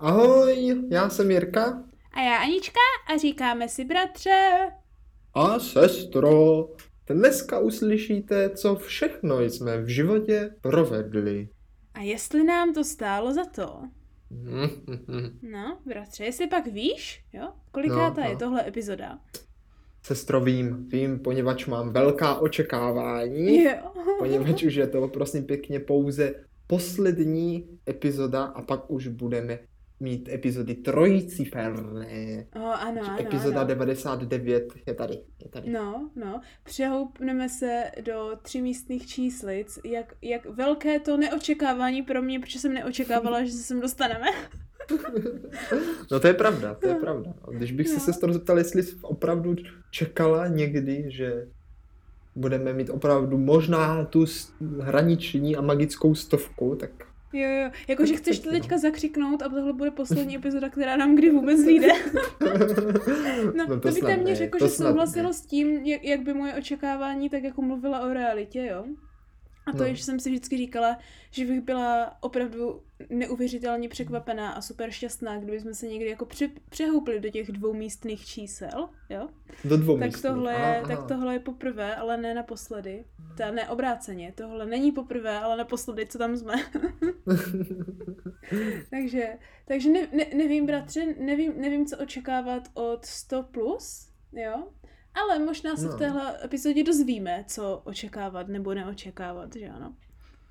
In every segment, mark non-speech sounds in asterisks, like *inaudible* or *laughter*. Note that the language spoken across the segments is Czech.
Ahoj, já jsem Jirka. A já Anička a říkáme si bratře. A sestro. Dneska uslyšíte, co všechno jsme v životě provedli. A jestli nám to stálo za to. *laughs* No, bratře, jestli pak víš, jo? Kolikátá no, no. je tohle epizoda? Sestro, vím, vím, poněvadž mám velká očekávání. Jo. *laughs* poněvadž už je to prosím pěkně pouze poslední epizoda a pak už budeme mít epizody trojciferné. Oh, ano, ano, Epizoda ano. 99 je tady, je tady. No, no. Přehoupneme se do tří místných číslic. Jak, jak velké to neočekávání pro mě, protože jsem neočekávala, že se sem dostaneme. *laughs* no to je pravda, to je pravda. Když bych no. se sestro zeptal, jestli jsi opravdu čekala někdy, že budeme mít opravdu možná tu hraniční a magickou stovku, tak Jo, jo, jakože chceš to teďka zakřiknout a tohle bude poslední *laughs* epizoda, která nám kdy vůbec vyjde. *laughs* no, no, to, to by téměř řekl, že souhlasilo s tím, jak, jak by moje očekávání tak jako mluvila o realitě, jo? A to no. je, že jsem si vždycky říkala, že bych byla opravdu neuvěřitelně překvapená a super šťastná, kdyby jsme se někdy jako při, přehoupli do těch dvou místných čísel, jo? Do dvou tak tohle, je, tak tohle je poprvé, ale ne naposledy. Ta ne obráceně, tohle není poprvé, ale naposledy, co tam jsme. *laughs* takže takže ne, ne, nevím, bratře, nevím, nevím, co očekávat od 100+, plus, jo? Ale možná se no. v téhle epizodě dozvíme, co očekávat nebo neočekávat, že ano?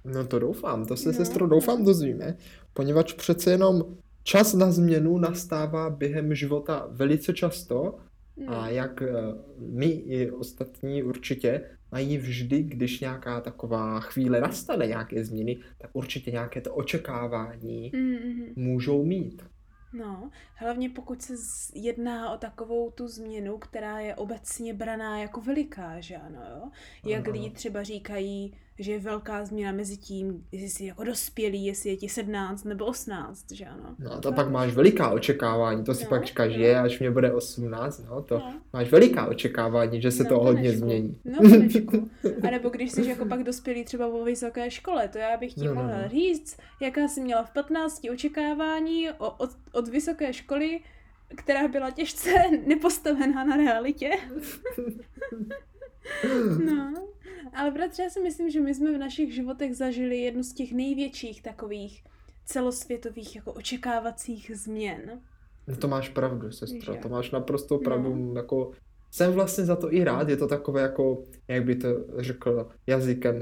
No to doufám, to se no. sestro doufám dozvíme, poněvadž přece jenom čas na změnu nastává během života velice často no. a jak eh, my i ostatní určitě mají vždy, když nějaká taková chvíle nastane, nějaké změny, tak určitě nějaké to očekávání mm-hmm. můžou mít. No, hlavně pokud se jedná o takovou tu změnu, která je obecně braná jako veliká, že ano, jo? Jak lidi třeba říkají, že je velká změna mezi tím, jestli jsi jako dospělý, jestli je ti 17 nebo 18, že ano. No a to pak máš veliká očekávání, to si no, pak říkáš, no. je, až mě bude 18, no, to no. máš veliká očekávání, že se no, to hodně změní. No, *laughs* A nebo když jsi jako pak dospělý třeba vo vysoké škole, to já bych ti no, no mohla no. říct, jaká jsi měla v 15 očekávání od, od vysoké školy, která byla těžce *laughs* nepostavená na realitě. *laughs* no. *laughs* Ale bratře, já si myslím, že my jsme v našich životech zažili jednu z těch největších takových celosvětových jako očekávacích změn. No to máš pravdu, sestro, to máš naprosto pravdu, no. jako jsem vlastně za to i rád, je to takové jako, jak by to řekl jazykem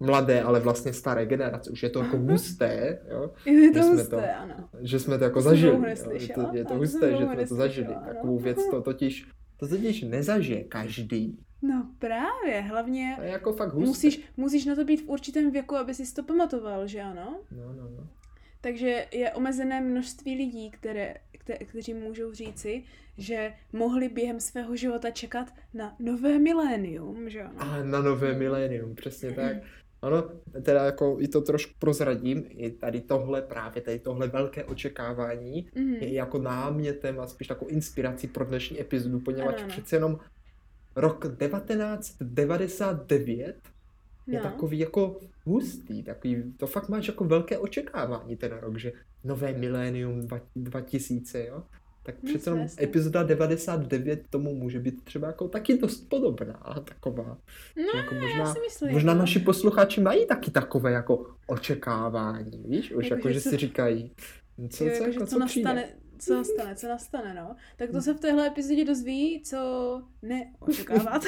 mladé, ale vlastně staré generace. Už je to jako *laughs* husté, jo? Je to husté, to, ano. Že jsme to jako zažili. Jo? Je, to, je to husté, že jsme to zažili. Takovou věc to *laughs* totiž, to totiž nezažije každý. No právě, hlavně to je jako fakt husté. musíš, musíš na to být v určitém věku, aby si to pamatoval, že ano? No, no, no. Takže je omezené množství lidí, které, kte, kteří můžou říci, že mohli během svého života čekat na nové milénium, že ano? A na nové milénium, přesně tak. Ano, teda jako i to trošku prozradím, i tady tohle právě, tady tohle velké očekávání mm-hmm. je jako námětem a spíš takovou inspirací pro dnešní epizodu, poněvadž ano, ano. přece jenom rok 1999 je no. takový jako hustý, takový, to fakt máš jako velké očekávání ten rok, že nové milénium 2000, jo? Tak no, přece jenom epizoda 99 tomu může být třeba jako taky dost podobná, taková. No, jako možná, já si myslím. Možná no. naši posluchači mají taky takové jako očekávání, víš? Už jako, jako že, že si říkají, co, jo, co, jako, jako, co, co nastane, co nastane, co nastane, no. Tak to se v téhle epizodě dozví, co neočekávat.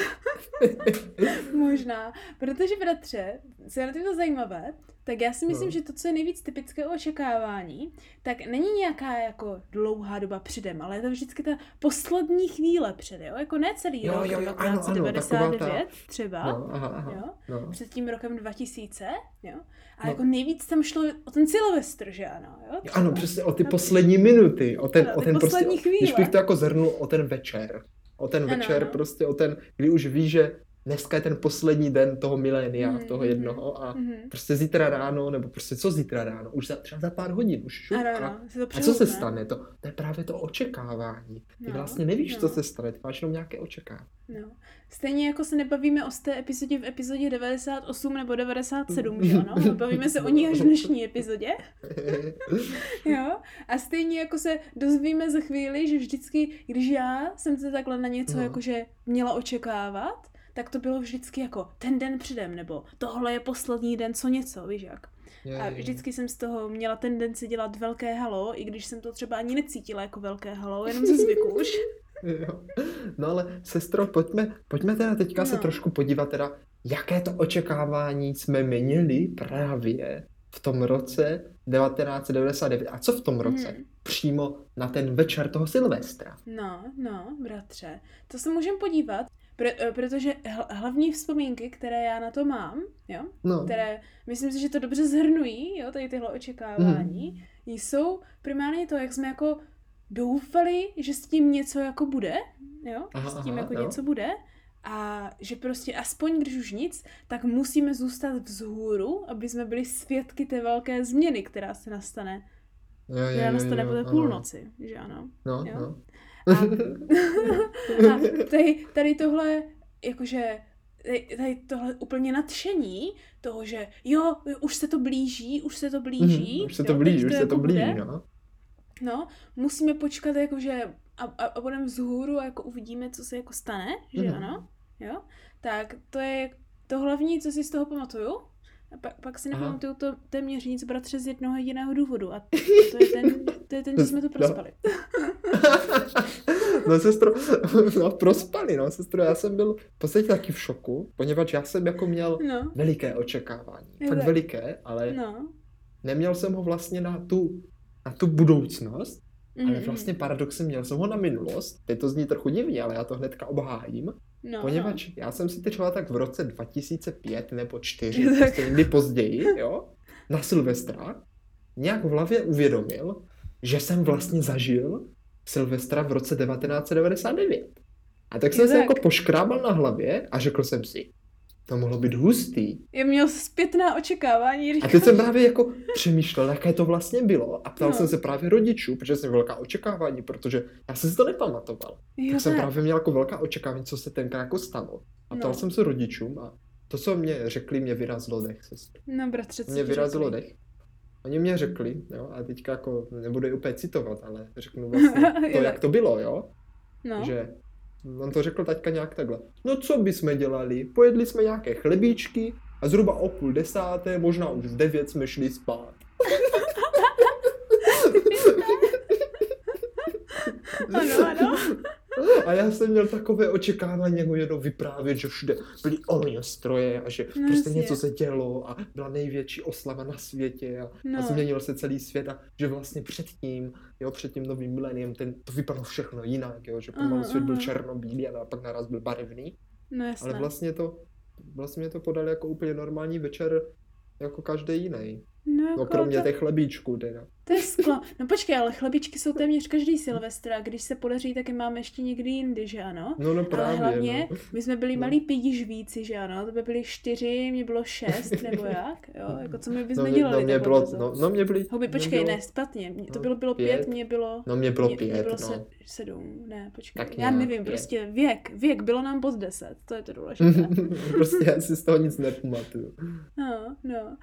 *laughs* *laughs* Možná. Protože, bratře, co je na to zajímavé, tak já si myslím, no. že to, co je nejvíc typické očekávání, tak není nějaká jako dlouhá doba předem, ale je to vždycky ta poslední chvíle před, jo? Jako ne celý jo, rok jo, jo, ano, ano, 99 ta... třeba, no, aha, aha, jo? No. Před tím rokem 2000, jo? A No. jako nejvíc tam šlo o ten Silvestr, že ano, jo? Třeba. Ano, přesně o ty poslední minuty, o ten, Ano, o ten prostě, chvíle. když bych to jako zhrnul, o ten večer. O ten Ano, večer, ano. prostě o ten, kdy už ví, že dneska je ten poslední den toho milénia, mm, toho jednoho a mm. prostě zítra ráno, nebo prostě co zítra ráno, už za, třeba za pár hodin, už šup, ano, a, a co se stane? To, to je právě to očekávání. Ty no, vlastně nevíš, no. co se stane, ty máš jenom nějaké očekávání. No. Stejně jako se nebavíme o té epizodě v epizodě 98 nebo 97, že ano? *laughs* Bavíme se o ní až v dnešní epizodě. *laughs* jo? A stejně jako se dozvíme za chvíli, že vždycky, když já jsem se takhle na něco no. jakože měla očekávat, tak to bylo vždycky jako ten den předem, nebo tohle je poslední den, co něco, víš jak. Je, a vždycky jsem z toho měla tendenci dělat velké halo, i když jsem to třeba ani necítila jako velké halo, jenom ze zvyku už. *laughs* Jo. No ale sestro, pojďme, pojďme teda teďka no. se trošku podívat teda, jaké to očekávání jsme měli právě v tom roce 1999. A co v tom roce? Hmm. Přímo na ten večer toho Silvestra. No, no, bratře. To se můžeme podívat, pr- eh, protože hlavní vzpomínky, které já na to mám, jo, no. které myslím si, že to dobře zhrnují, jo, tady tyhle očekávání, hmm. jsou primárně to, jak jsme jako doufali, že s tím něco jako bude, jo, aha, že s tím aha, jako jo. něco bude a že prostě aspoň když už nic, tak musíme zůstat vzhůru, aby jsme byli svědky té velké změny, která se nastane. Jo, jo, která nastane po té půlnoci, že ano. No, jo? no. A, *laughs* a tady, tady tohle, jakože tady tohle úplně nadšení toho, že jo, už se to blíží, už se to blíží. Mm, už se to blíží, už se to blíží, no. No, musíme počkat jakože a, a, a budeme vzhůru a jako uvidíme, co se jako stane, že mm. ano, jo. Tak to je to hlavní, co si z toho pamatuju. A pak, pak si nepamatuju to téměř nic, bratře, z jednoho jediného důvodu. A *laughs* to je ten, to je ten že jsme to no. prospali. *laughs* No, sestro, *laughs* no, prospali, no, sestro, já jsem byl v podstatě taky v šoku, poněvadž já jsem jako měl no. veliké očekávání. Je Fakt tak. veliké, ale no. neměl jsem ho vlastně na tu, na tu budoucnost, mm-hmm. ale vlastně paradoxem měl jsem ho na minulost. Teď to zní trochu divně, ale já to hnedka obhájím. No, poněvadž no. já jsem si třeba tak v roce 2005 nebo 4, *laughs* prostě někdy později, jo, na Silvestra, nějak v hlavě uvědomil, že jsem vlastně zažil Silvestra v roce 1999. A tak jsem je se tak. jako poškrábal na hlavě a řekl jsem si, to mohlo být hustý. Je měl zpětná očekávání. Říkal. A teď jsem *laughs* právě jako přemýšlel, jaké to vlastně bylo a ptal no. jsem se právě rodičů, protože jsem velká očekávání, protože já jsem si to nepamatoval. Jo, tak jsem tak. právě měl jako velká očekávání, co se tenkrát jako stalo. A ptal no. jsem se rodičům a to, co mě řekli, mě vyrazilo dech. Sestry. No, bratře, Mě vyrazilo dech. Oni mě řekli, jo, a teďka jako nebudu úplně citovat, ale řeknu *laughs* vlastně to, jak to bylo, jo. No. Že on to řekl taťka nějak takhle. No co by jsme dělali? Pojedli jsme nějaké chlebíčky a zhruba o půl desáté, možná už v devět jsme šli spát. ano, ano. A já jsem měl takové očekávání, jako jenom vyprávět, že všude byly ohně stroje a že no, prostě něco se dělo a byla největší oslava na světě a, no. a změnil se celý svět a že vlastně předtím, jo, před tím novým mileniem, ten, to vypadalo všechno jinak, jo, že pomalu svět byl černobílý a pak naraz byl barevný. No, Ale vlastně to, vlastně to podali jako úplně normální večer, jako každý jiný. No, no jako no kromě to... těch chlebíčků teda. To je sklo. No počkej, ale chlebíčky jsou téměř každý Silvestr a když se podaří, tak je máme ještě někdy jindy, že ano? No, no právě, ale hlavně, no. my jsme byli no. malí pidi že ano? To by byly čtyři, mě bylo šest, nebo jak? Jo, jako co my bychom no, mě, dělali? No mě bylo, no, no mě byli... Huby, počkej, bylo, ne, špatně, mě, to bylo, bylo pět, pět, mě bylo... No mě bylo mě, pět, mě bylo no. sedm, ne, počkej, tak já nevím, pět. prostě věk, věk, bylo nám pod deset, to je to důležité. *laughs* prostě já si z toho nic nepamatuju. No, no.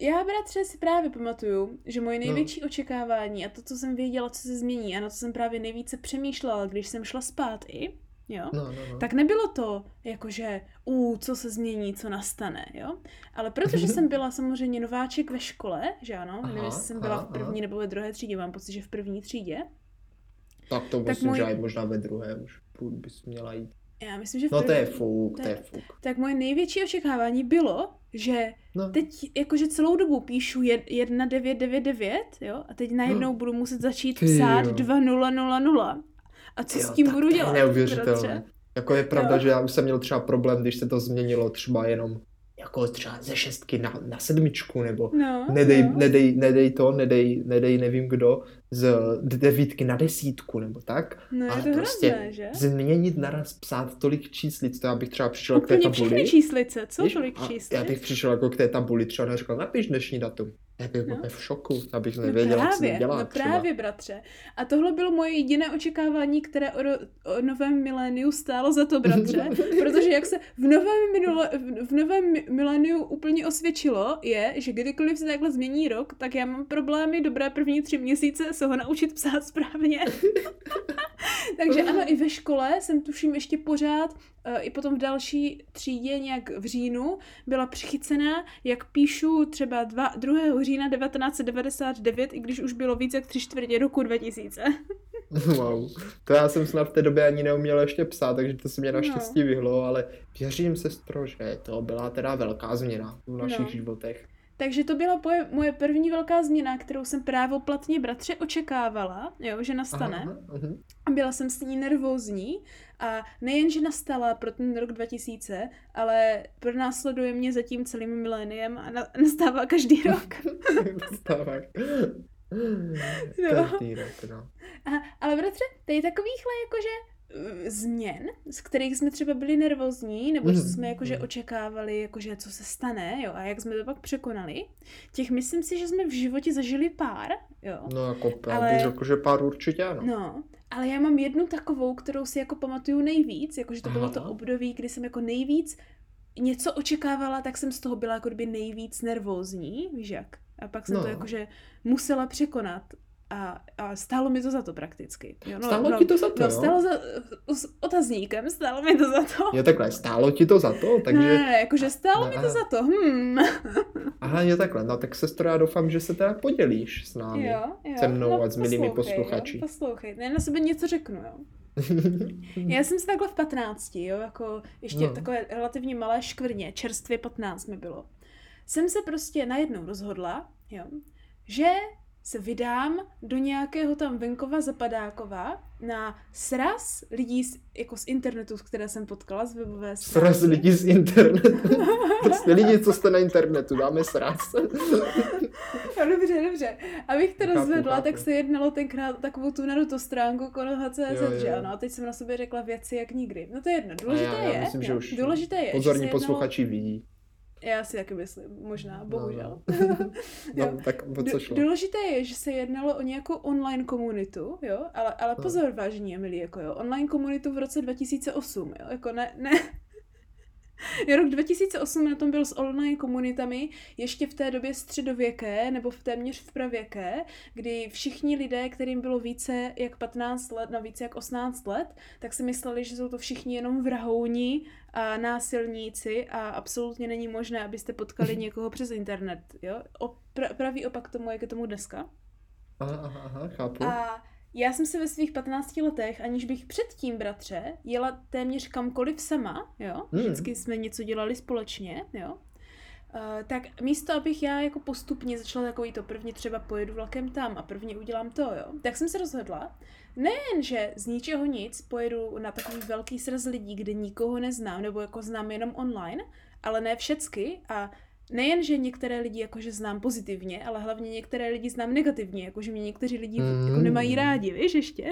Já, bratře, si právě pamatuju, že moje no. Největší očekávání a to, co jsem věděla, co se změní a na to jsem právě nejvíce přemýšlela, když jsem šla spát i, jo, no, no, no. tak nebylo to jakože, u, co se změní, co nastane, jo, ale protože *laughs* jsem byla samozřejmě nováček ve škole, že ano, aha, nevím, jestli jsem byla aha, v první aha. nebo ve druhé třídě, mám pocit, že v první třídě. Tak to tak musím, můj... že možná ve druhé už bys měla jít. Já myslím, že No to je fuk, to je fuk. Tak moje největší očekávání bylo, že no. teď jakože celou dobu píšu 1999, jo, a teď najednou no. budu muset začít Ty psát 2000. A co jo, s tím budu dělat? Neuvěřitelné. Jako je pravda, jo. že já už jsem měl třeba problém, když se to změnilo třeba jenom jako třeba ze šestky na, na sedmičku, nebo no, nedej, no. Nedej, nedej to, nedej, nedej nevím kdo, z devítky na desítku, nebo tak. No ale to prostě hrozné, že? změnit naraz psát tolik číslic, to já bych třeba přišel k té Úplně tabuli. všechny číslice, co Víš, tolik a číslic? Já bych přišel jako k té tabuli třeba a řekl, napiš dnešní datum. Já bych byl No. v šoku, abych No nevěděl, jak se právě, to dělá no třeba. právě, bratře. A tohle bylo moje jediné očekávání, které o, ro- o novém miléniu stálo za to, bratře. *laughs* protože jak se v novém, minule, v- novém mi- miléniu úplně osvědčilo, je, že kdykoliv se takhle změní rok, tak já mám problémy dobré první tři měsíce se ho naučit psát správně. *laughs* Takže ano, i ve škole jsem tuším ještě pořád, eh, i potom v další třídě nějak v říjnu, byla přichycená, jak píšu třeba dva, 2. října 1999, i když už bylo více jak tři čtvrtě roku 2000. *laughs* Wow. To já jsem snad v té době ani neuměl ještě psát, takže to se mě No. naštěstí vyhlo, ale věřím, sestro, že to byla teda velká změna v našich No. životech. Takže to byla moje, moje první velká změna, kterou jsem právoplatně bratře očekávala, jo, že nastane. Aha, mhm. A byla jsem s ní nervózní a nejen, že nastala pro ten rok 2000, ale pronásleduje mě zatím celým miléniem a na, nastává každý *laughs* rok. Dostáváš. *laughs* No. Každý rok, no. A, ale bratře, tady takovýchhle jakože eh, změn, z kterých jsme třeba byli nervózní, nebo co Mhm, jsme jakože mhm. očekávali, jakože co se stane, jo, a jak jsme to pak překonali, těch myslím si, že jsme v životě zažili pár, jo. No jako Ale- bych řekl, že pár určitě ano. No, ale já mám jednu takovou, kterou si jako pamatuju nejvíc, jakože to bylo Aha. to období, kdy jsem jako nejvíc něco očekávala, tak jsem z toho byla jako kdyby nejvíc nervózní, víš jak? A pak jsem No. to jakože musela překonat a, a stálo mi to za to prakticky. Jo, no, Stálo no, ti to za to, No, jo? stálo za, s otazníkem, stálo mi to za to. Je takhle, stálo ti to za to, takže... Ne, ne, ne, jakože stálo No, mi to za to, hm. Aha, je takhle, no tak sestro, já doufám, že se teda podělíš s námi. Jo, jo. Se mnou no, a s milými poslouchej, posluchači. Jo, poslouchej, já na sebe něco řeknu, jo. *laughs* Já jsem se takhle v 15, jo, jako ještě No. takové relativně malé škvrně, čerstvě 15 mi bylo. Jsem se prostě najednou rozhodla, jo, že se vydám do nějakého tam venkova zapadákova na sraz lidí z, jako z internetu, které jsem potkala z webové Sraz stránky. lidí z internetu. prostě lidi, co jste na internetu, dáme sraz. No, dobře, dobře. Abych to Chápu, rozvedla, chápu. tak se jednalo tenkrát takovou tu naruto stránku konoha.cz, že ano? A teď jsem na sobě řekla věci jak nikdy. No to je jedno. Důležité já, já je, myslím, že už důležité je, že pozorní se jednalo, posluchači vidí. Já si taky myslím, možná, bohužel. No, *laughs* *laughs* no. No, tak o co šlo? Důležité je, že se jednalo o nějakou online komunitu, jo, ale, ale No. pozor, vážení Emily, jako jo, online komunitu v roce 2008, jo, jako ne, ne, *laughs* Rok 2008 na tom byl s online komunitami ještě v té době středověké nebo v téměř v pravěké, kdy všichni lidé, kterým bylo více jak 15 let, no více jak 18 let, tak si mysleli, že jsou to všichni jenom vrahouni a násilníci a absolutně není možné, abyste potkali *laughs* někoho přes internet. Jo? O, pra, pravý opak tomu, jak je tomu dneska. Aha, aha, aha, chápu. A já jsem se ve svých 15 letech, aniž bych předtím, bratře, jela téměř kamkoliv sama, jo, vždycky jsme něco dělali společně, jo, Uh, tak místo, abych já jako postupně začala takový to prvně třeba pojedu vlakem tam a prvně udělám to, jo, tak jsem se rozhodla, nejen, že z ničeho nic pojedu na takový velký sraz lidí, kde nikoho neznám, nebo jako znám jenom online, ale ne všecky a nejen, že některé lidi jakože znám pozitivně, ale hlavně některé lidi znám negativně, jakože mě někteří lidi Mm. jako nemají rádi, víš ještě?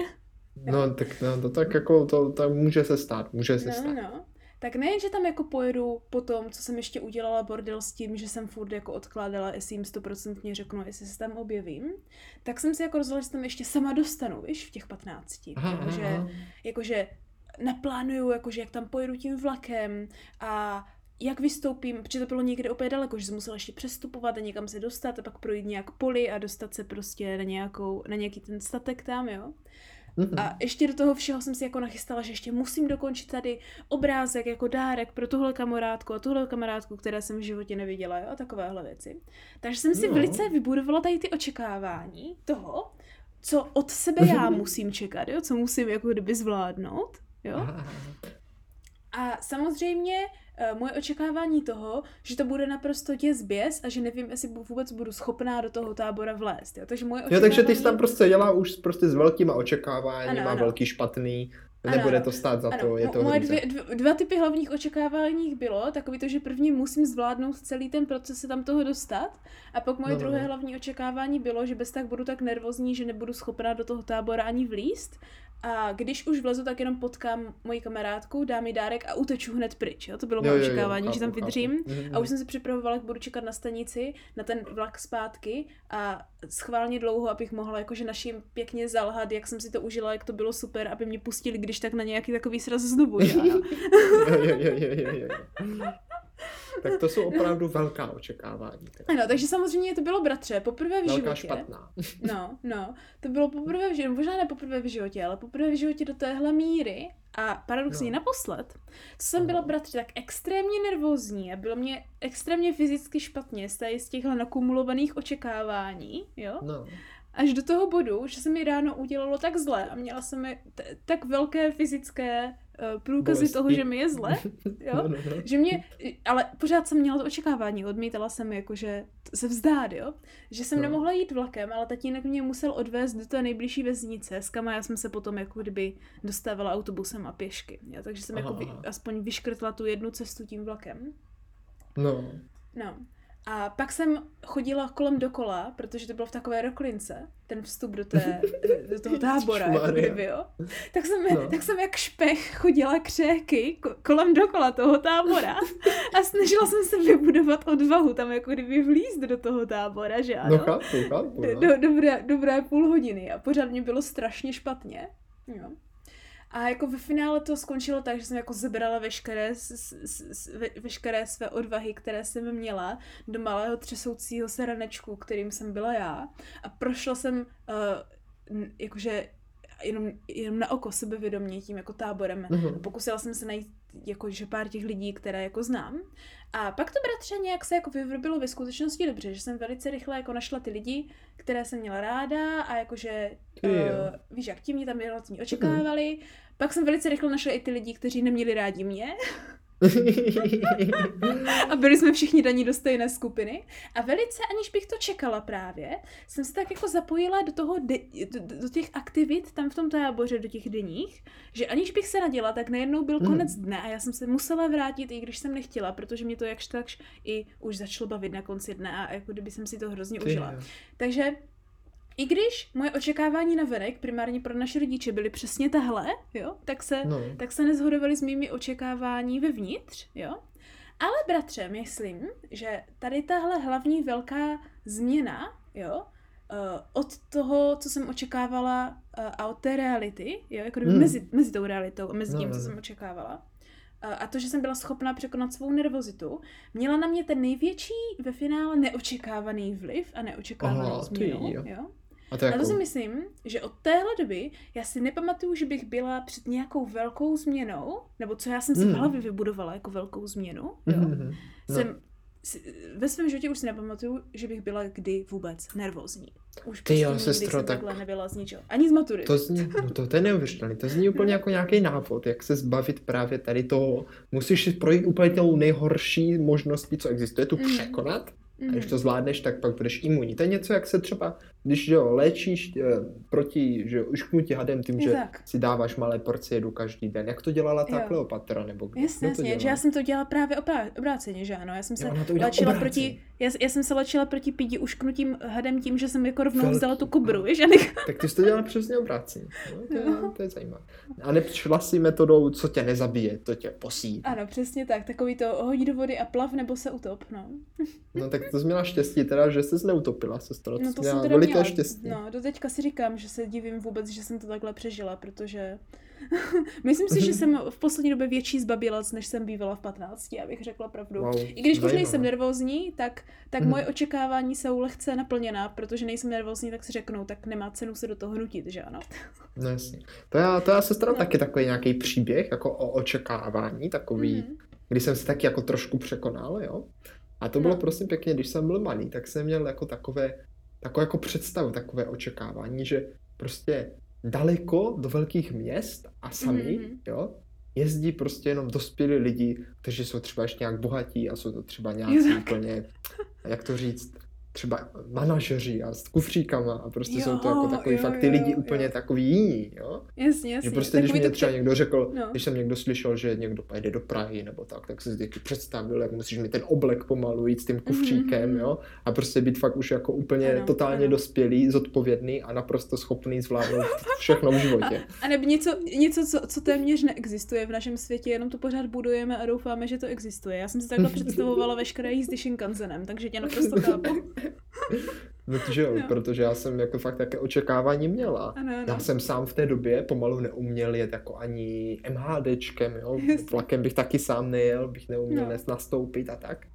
No, tak, no, to tak jako, to, to může se stát, může se No, stát. no. Tak nejen, že tam jako pojedu po tom, co jsem ještě udělala bordel s tím, že jsem furt jako odkládala, jestli jim stoprocentně řeknu, jestli se tam objevím, tak jsem si jako rozhodla, že se tam ještě sama dostanu, víš, v těch 15. Aha, aha, Jakože, jakože naplánuju, jakože jak tam pojedu tím vlakem a jak vystoupím, protože to bylo někde opět daleko, že jsem musela ještě přestupovat a někam se dostat a pak projít nějak poli a dostat se prostě na, nějakou, na nějaký ten statek tam, jo. Mhm. A ještě do toho všeho jsem si jako nachystala, že ještě musím dokončit tady obrázek jako dárek pro tuhle kamarádku a tuhle kamarádku, které jsem v životě neviděla, jo, a takovéhle věci. Takže jsem si No. velice vybudovala tady ty očekávání toho, co od sebe já musím čekat, jo, co musím jako kdyby zvládnout, jo. A samozřejmě moje očekávání toho, že to bude naprosto děs běs a že nevím, jestli vůbec budu schopná do toho tábora vlézt. Jo? Takže moje Jo, takže ty jsi očekávání- tam prostě jela už prostě s velkýma očekáváníma, Ano, ano. velký špatný Nebude ano, to stát za ano. to, je to Moje dvě, dvě, dva typy hlavních očekávání bylo, takový to, že první musím zvládnout celý ten proces se tam toho dostat a pak moje no, no druhé no. hlavní očekávání bylo, že bez tak budu tak nervózní, že nebudu schopná do toho tábora ani vlíst a když už vlezu, tak jenom potkám moji kamarádku, dám mi dárek a uteču hned pryč. Jo? To bylo moje očekávání, jo, že tam vydržím. Chápu. Mhm, a už mhm. jsem se připravovala, jak budu čekat na stanici, na ten vlak zpátky a schválně dlouho, abych mohla jakože našim pěkně zalhat, jak jsem si to užila, jak to bylo super, aby mě pustili, když tak na nějaký takový sraz znovu. jo, jo, jo, jo, jo. Tak to jsou opravdu velká očekávání. Ano, takže samozřejmě to bylo bratře, poprvé v velká životě. špatná. No, no, to bylo poprvé v životě, možná ne poprvé v životě, ale poprvé v životě do téhle míry a paradoxně no. naposled, co jsem byla bratře tak extrémně nervózní a bylo mě extrémně fyzicky špatně z, z těchhle nakumulovaných očekávání, jo? No až do toho bodu, že se mi ráno udělalo tak zle a měla jsem t- tak velké fyzické uh, průkazy Bolestí. toho, že mi je zle, *laughs* jo? No, no, no. že mě, ale pořád jsem měla to očekávání, odmítala jsem jakože se vzdát, jo, že jsem no. nemohla jít vlakem, ale tatínek mě musel odvést do té nejbližší vesnice, s kam já jsem se potom jako kdyby dostávala autobusem a pěšky, jo? takže jsem aha, jako vy, aspoň vyškrtla tu jednu cestu tím vlakem. No. No. A pak jsem chodila kolem dokola, protože to bylo v takové roklince, ten vstup do, té, *laughs* do toho tábora, jako kdyby, jo. Tak jsem, no. tak jsem jak špech chodila křéky kolem dokola toho tábora a snažila jsem se vybudovat odvahu tam jako kdyby vlízt do toho tábora, že ano. No chápu, chápu. No. Do, dobré, dobré půl hodiny a pořád mě bylo strašně špatně. Jo. A jako ve finále to skončilo tak, že jsem jako zebrala veškeré, veškeré své odvahy, které jsem měla, do malého třesoucího se ranečku, kterým jsem byla já. A prošla jsem uh, jakože jenom, jenom na oko sebevědomě tím jako táborem. A pokusila jsem se najít jakože pár těch lidí, které jako znám. A pak to bratře nějak se jako vyvrbilo ve skutečnosti dobře, že jsem velice rychle jako našla ty lidi, které jsem měla ráda a jakože, uh, víš jak, ti mě tam relativně očekávali. Uh-huh. Pak jsem velice rychle našla i ty lidi, kteří neměli rádi mě. *laughs* a byli jsme všichni daní do stejné skupiny. A velice, aniž bych to čekala právě, jsem se tak jako zapojila do toho, de, do, do těch aktivit tam v tom táboře, do těch denních, že aniž bych se naděla, tak najednou byl konec mm. dne a já jsem se musela vrátit, i když jsem nechtěla, protože mě to jakž takž i už začalo bavit na konci dne a jako kdyby jsem si to hrozně Ty, užila. Takže i když moje očekávání na venek, primárně pro naše rodiče, byly přesně tahle, jo, tak se, no. tak se nezhodovaly s mými očekávání vevnitř, jo. Ale bratře, myslím, že tady tahle hlavní velká změna, jo, uh, od toho, co jsem očekávala uh, a od té reality, jo, jako hmm. mezi, mezi tou realitou a mezi tím, no, co no. jsem očekávala, uh, a to, že jsem byla schopná překonat svou nervozitu, měla na mě ten největší ve finále neočekávaný vliv a neočekávanou změnu, jo. A to, jako... to si myslím, že od téhle doby já si nepamatuju, že bych byla před nějakou velkou změnou, nebo co já jsem si mm. v hlavě vybudovala jako velkou změnu. Jo? Mm-hmm. Jsem, ve svém životě už si nepamatuju, že bych byla kdy vůbec nervózní. Už Ty jo, prostě sestro, tak... nebyla z ničeho. Ani z matury. To zní, no to, to je neuvěřitelné. To zní úplně jako nějaký návod, jak se zbavit právě tady toho. Musíš si projít úplně tou nejhorší možností, co existuje, tu mm. překonat. Mm. A když to zvládneš, tak pak budeš imunní. To je něco, jak se třeba když jo, léčíš e, proti že ušknutí hadem tím, že tak. si dáváš malé porce jedu každý den. Jak to dělala ta jo. Kleopatra? Nebo kdo? Jasně, kdo to jasně, že já jsem to dělala právě obráceně, že ano. Já jsem se léčila proti, já, já, jsem se léčila proti pídi ušknutím hadem tím, že jsem jako rovnou Velký. vzala tu kobru, víš? Tak ty jsi to dělala přesně obráceně. No, to, je, no. to je zajímavé. A nepřišla si metodou, co tě nezabije, to tě posí. Ano, přesně tak. Takový to hodí do vody a plav nebo se utop, no. no tak to jsi měla štěstí teda, že jsi neutopila, sestro. No to jsem teda měla, štěstí. No, do teďka si říkám, že se divím vůbec, že jsem to takhle přežila, protože *laughs* myslím si, že jsem v poslední době větší zbabilec, než jsem bývala v 15, abych řekla pravdu. Wow, I když už nejsem nervózní, tak, tak moje očekávání jsou lehce naplněná, protože nejsem nervózní, tak si řeknou, tak nemá cenu se do toho hnutit, že ano? *laughs* No jasně. To já, to já se no. taky takový nějaký příběh, jako o očekávání, takový, mm. kdy jsem se taky jako trošku překonal, jo. A to bylo no. prosím pěkně, když jsem byl malý, tak jsem měl jako takové takové jako představu, takové očekávání, že prostě daleko do velkých měst a sami, mm-hmm. jo, jezdí prostě jenom dospělí lidi, kteří jsou třeba ještě nějak bohatí a jsou to třeba *laughs* nějací úplně, jak to říct, třeba manažeři a s kufříkama a prostě jo, jsou to jako takový jo, fakt ty lidi jo, úplně jo. takový jiní, jo? Jasně, jasně. Že prostě, když mě třeba někdo řekl, no. když jsem někdo slyšel, že někdo pojede do Prahy nebo tak, tak se vždycky představil, jak musíš mít ten oblek pomalu jít s tím kufříkem, mm-hmm. jo? A prostě být fakt už jako úplně ano, totálně ano. dospělý, zodpovědný a naprosto schopný zvládnout všechno v životě. *laughs* A, a nebo něco, něco co, co téměř neexistuje v našem světě, jenom to pořád budujeme a doufáme, že to existuje. Já jsem si takhle *laughs* představovala veškeré jízdy Shinkansenem, takže tě naprosto chápu. *laughs* No že jo, no. protože já jsem jako fakt také očekávání měla. Ano, ano. Já jsem sám v té době pomalu neuměl jet jako ani MHDčkem, jo. Vlakem bych taky sám nejel, bych neuměl no. nastoupit a tak.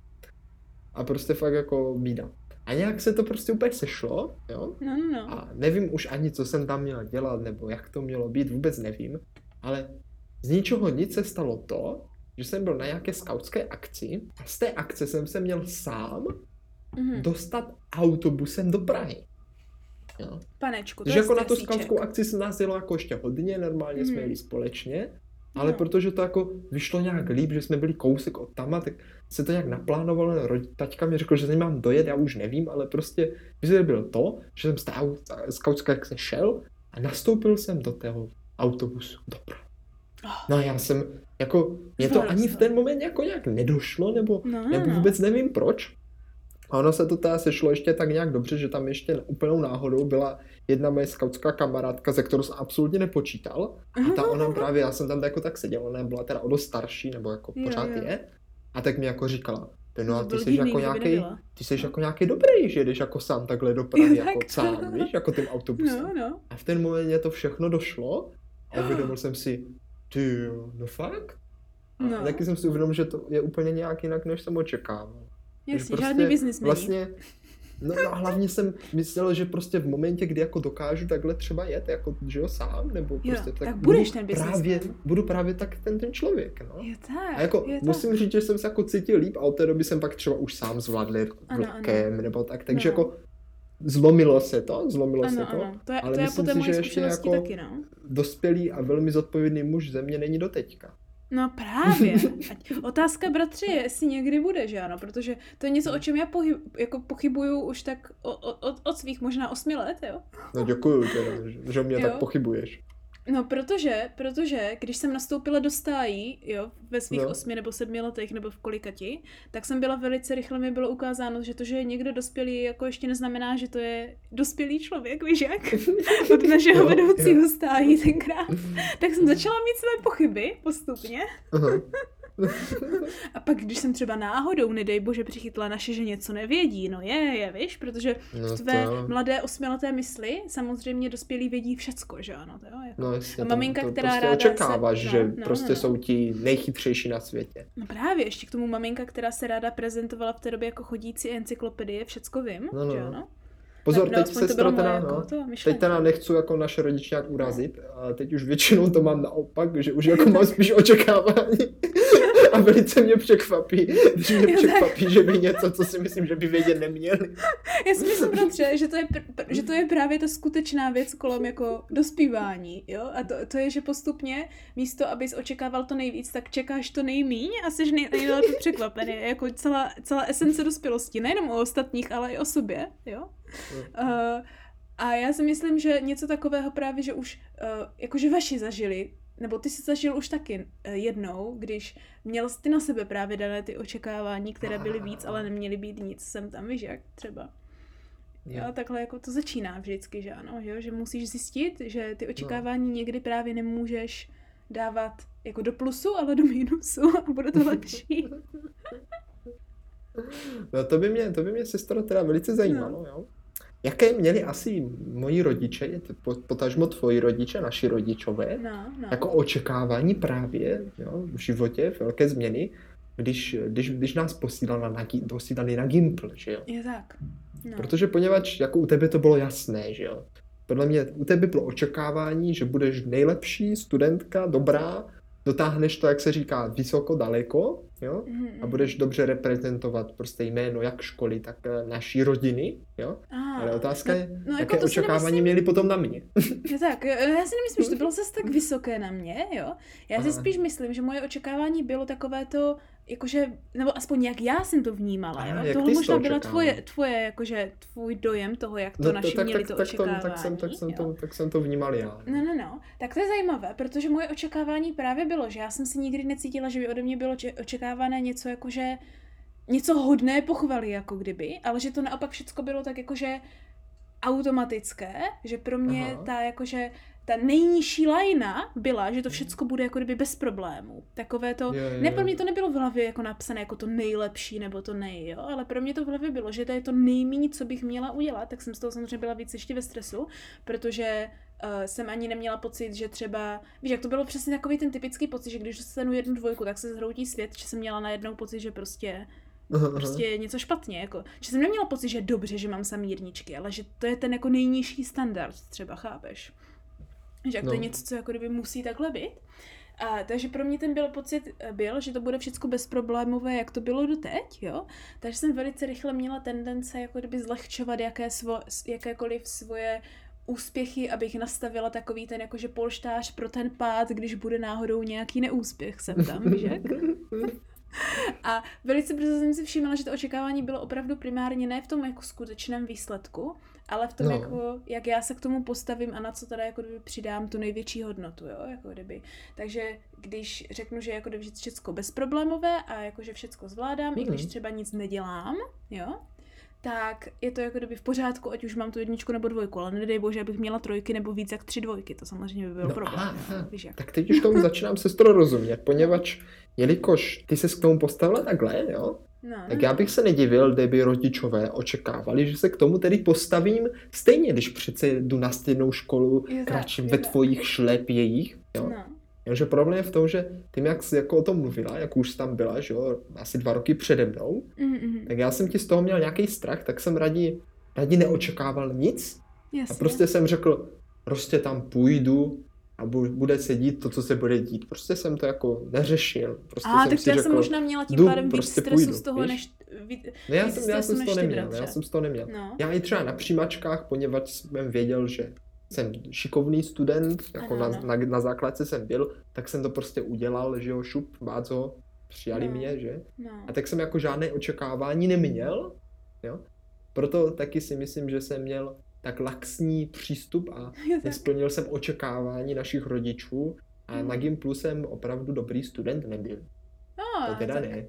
A prostě fakt jako bída. A nějak se to prostě úplně sešlo, jo. No, no, no. A nevím už ani, co jsem tam měl dělat, nebo jak to mělo být, vůbec nevím. Ale z ničeho nic se stalo to, že jsem byl na nějaké skautské akci a z té akce jsem se měl sám mm-hmm. dostat autobusem do Prahy. Jo. Panečku, to Takže jako na tu skautskou akci se nás jelo jako ještě hodně, normálně mm-hmm. jsme jeli společně, ale no. protože to jako vyšlo nějak líp, že jsme byli kousek od tama, tak se to nějak naplánovalo, taťka mi řekl, že za mám dojet, já už nevím, ale prostě výsledek byl to, že jsem z té skautské akce šel a nastoupil jsem do toho autobusu do Prahy. Oh. No a já jsem, jako, mě to ani v ten moment jako nějak nedošlo, nebo, no, nebo no. vůbec nevím proč, a ono se to teda sešlo ještě tak nějak dobře, že tam ještě úplnou náhodou byla jedna moje skautská kamarádka, ze kterou jsem absolutně nepočítal. A ta ona právě, já jsem tam jako tak seděl, ona byla teda o dost starší, nebo jako jo, pořád jo. je. A tak mi jako říkala, no a ty jsi jako nějaký, ty jsi jako nějaký dobrý, že jdeš jako sám takhle do Prahy, *laughs* jako sám, víš, jako tím autobusem. No, no. A v ten moment to všechno došlo a *gasps* uvědomil jsem si, ty no fakt? A no. taky jsem si uvědomil, že to je úplně nějak jinak, než jsem očekával. Jasně, prostě žádný biznis Vlastně, no, no hlavně jsem myslel, že prostě v momentě, kdy jako dokážu takhle třeba jet, jako, že jo, sám, nebo prostě jo, tak, tak budeš ten právě, budu právě tak ten, ten člověk, no. Je tak, a jako je musím tak. říct, že jsem se jako cítil líp a od té doby jsem pak třeba už sám zvládl vlakem, nebo tak, takže no. jako zlomilo se to, zlomilo ano, se to, ano. to je, ale to je myslím si, že ještě jako taky, no. dospělý a velmi zodpovědný muž země není do teďka. No právě. Ať, otázka, bratři, je, jestli někdy bude, že ano, protože to je něco, o čem já pohyb, jako pochybuju už tak od, od svých možná osmi let, jo. No děkuju teda, že, že mě jo. tak pochybuješ. No, protože, protože, když jsem nastoupila do stájí, jo, ve svých no. osmi nebo sedmi letech, nebo v kolikati, tak jsem byla velice rychle, mi bylo ukázáno, že to, že je někdo dospělý, jako ještě neznamená, že to je dospělý člověk, víš jak? *laughs* Od našeho jo, vedoucího jo. stájí tenkrát. tak jsem začala mít své pochyby postupně. Uh-huh. A pak, když jsem třeba náhodou, nedej bože, přichytla naše, že něco nevědí, no je, je, víš, protože no v tvé to... mladé osmileté mysli samozřejmě dospělí vědí všecko, že ano, to jo, jako. No jasně, a maminka, to, která prostě ráda očekáváš, se... že no, no, prostě no, jsou ti nejchytřejší na světě. No právě, ještě k tomu maminka, která se ráda prezentovala v té době jako chodící encyklopedie, všecko vím, no, no. že ano. Pozor, teď se teda, jako no, to teď teda nechci jako naše rodiče nějak urazit, ale teď už většinou to mám naopak, že už jako mám spíš očekávání a velice mě překvapí, když mě překvapí, že by něco, co si myslím, že by vědět neměli. Já si myslím, bratře, že to, je, pr- že to je právě ta skutečná věc kolem jako dospívání, jo? A to, to je, že postupně místo, abys očekával to nejvíc, tak čekáš to nejmíň a jsi nej, nejlépe *laughs* překvapený. Jako celá, celá esence dospělosti, nejenom o ostatních, ale i o sobě, jo? Uh, a já si myslím, že něco takového právě, že už, uh, jakože vaši zažili, nebo ty jsi zažil už taky uh, jednou, když měl ty na sebe právě dané ty očekávání, které byly víc, ale neměly být nic, jsem tam, víš jak, třeba. Jo, takhle jako to začíná vždycky, že ano, že, jo? že musíš zjistit, že ty očekávání no. někdy právě nemůžeš dávat jako do plusu, ale do minusu *laughs* a bude to lepší. *laughs* No to by mě, to by mě sestra teda velice zajímalo, no. jo. Jaké měli asi moji rodiče, potažmo tvoji rodiče, naši rodičové, no, no. jako očekávání právě jo, v životě, velké změny, když, když, když nás posílali na, posílali na Gimpl, že jo? Je tak. No. Protože poněvadž jako u tebe to bylo jasné, že jo? Podle mě u tebe bylo očekávání, že budeš nejlepší studentka, dobrá, dotáhneš to, jak se říká, vysoko, daleko, jo, mm-hmm. a budeš dobře reprezentovat prostě jméno jak školy, tak eh, naší rodiny, jo, ah, ale otázka no, je, no, jaké jako očekávání nemyslím... měli potom na mě. *laughs* no tak, já si nemyslím, že to bylo zase tak *laughs* vysoké na mě, jo, já si Aha. spíš myslím, že moje očekávání bylo takové to, jakože, nebo aspoň jak já jsem to vnímala, Aha, jo? Tohle možná byla tvoje, tvoje, jakože tvůj dojem toho, jak to no, naši tak, měli tak, to tak, očekávání. tak, jsem, tak, jsem to, tak jsem to vnímal já. No, no, no. Tak to je zajímavé, protože moje očekávání právě bylo, že já jsem si nikdy necítila, že by ode mě bylo očekávané něco jakože, něco hodné pochvaly, jako kdyby, ale že to naopak všechno bylo tak jakože automatické, že pro mě Aha. ta jakože ta nejnižší lajna byla, že to všechno bude jako kdyby bez problémů. Takové to, je, je. ne pro mě to nebylo v hlavě jako napsané jako to nejlepší nebo to nej, jo, ale pro mě to v hlavě bylo, že to je to nejméně, co bych měla udělat, tak jsem z toho samozřejmě byla víc ještě ve stresu, protože uh, jsem ani neměla pocit, že třeba, víš, jak to bylo přesně takový ten typický pocit, že když dostanu jednu dvojku, tak se zhroutí svět, že jsem měla najednou pocit, že prostě Aha, prostě je něco špatně, jako, že jsem neměla pocit, že je dobře, že mám samý jedničky, ale že to je ten jako nejnižší standard, třeba chápeš. Že jak no. to je něco, co jako kdyby musí takhle být. A, takže pro mě ten byl pocit byl, že to bude všechno bezproblémové, jak to bylo doteď, jo. Takže jsem velice rychle měla tendence jako kdyby zlehčovat jaké svo, jakékoliv svoje úspěchy, abych nastavila takový ten jakože polštář pro ten pád, když bude náhodou nějaký neúspěch jsem tam, že? *laughs* A velice brzo jsem si všimla, že to očekávání bylo opravdu primárně ne v tom jako skutečném výsledku, ale v tom, no. jako, jak já se k tomu postavím a na co teda jako kdyby přidám tu největší hodnotu, jo, jako kdyby. Takže když řeknu, že jako kdyby všechno bezproblémové a jako že všechno zvládám, mm. i když mhm. třeba nic nedělám, jo, tak je to jako kdyby v pořádku, ať už mám tu jedničku nebo dvojku, ale nedej bože, abych měla trojky nebo víc jak tři dvojky, to samozřejmě by byl no, problém. Aha, aha. Víš jak. Tak teď už tomu začínám sestro rozumět, poněvadž jelikož ty se k tomu postavila takhle, jo, No. Tak já bych se nedivil, kdyby rodičové očekávali, že se k tomu tedy postavím stejně, když přece jdu na stejnou školu, kráčím ve tvojich šlepějích. Jo? No. Jenže problém je v tom, že tím, jak jsi jako o tom mluvila, jak už tam byla, že jo, asi dva roky přede mnou, mm-hmm. tak já jsem ti z toho měl nějaký strach, tak jsem raději, raději neočekával nic. Jasně. A prostě jsem řekl, prostě tam půjdu, a bude se dít to, co se bude dít. Prostě jsem to jako neřešil. Prostě a, tak já řekl, jsem možná měla tím pádem prostě víc stresu půjdu, z toho, víš? než... Víc, no já, jsem, já jsem z toho neměl, já jsem z toho neměl. No. Já i třeba na přijímačkách, poněvadž jsem věděl, že jsem šikovný student, jako ano, na, na, na základce jsem byl, tak jsem to prostě udělal, že jo, šup, báco, přijali no. mě, že? No. A tak jsem jako žádné očekávání neměl, jo. Proto taky si myslím, že jsem měl tak laxní přístup a *laughs* nesplnil jsem očekávání našich rodičů a hmm. na Gimplu jsem opravdu dobrý student nebyl. No, to teda tak... ne.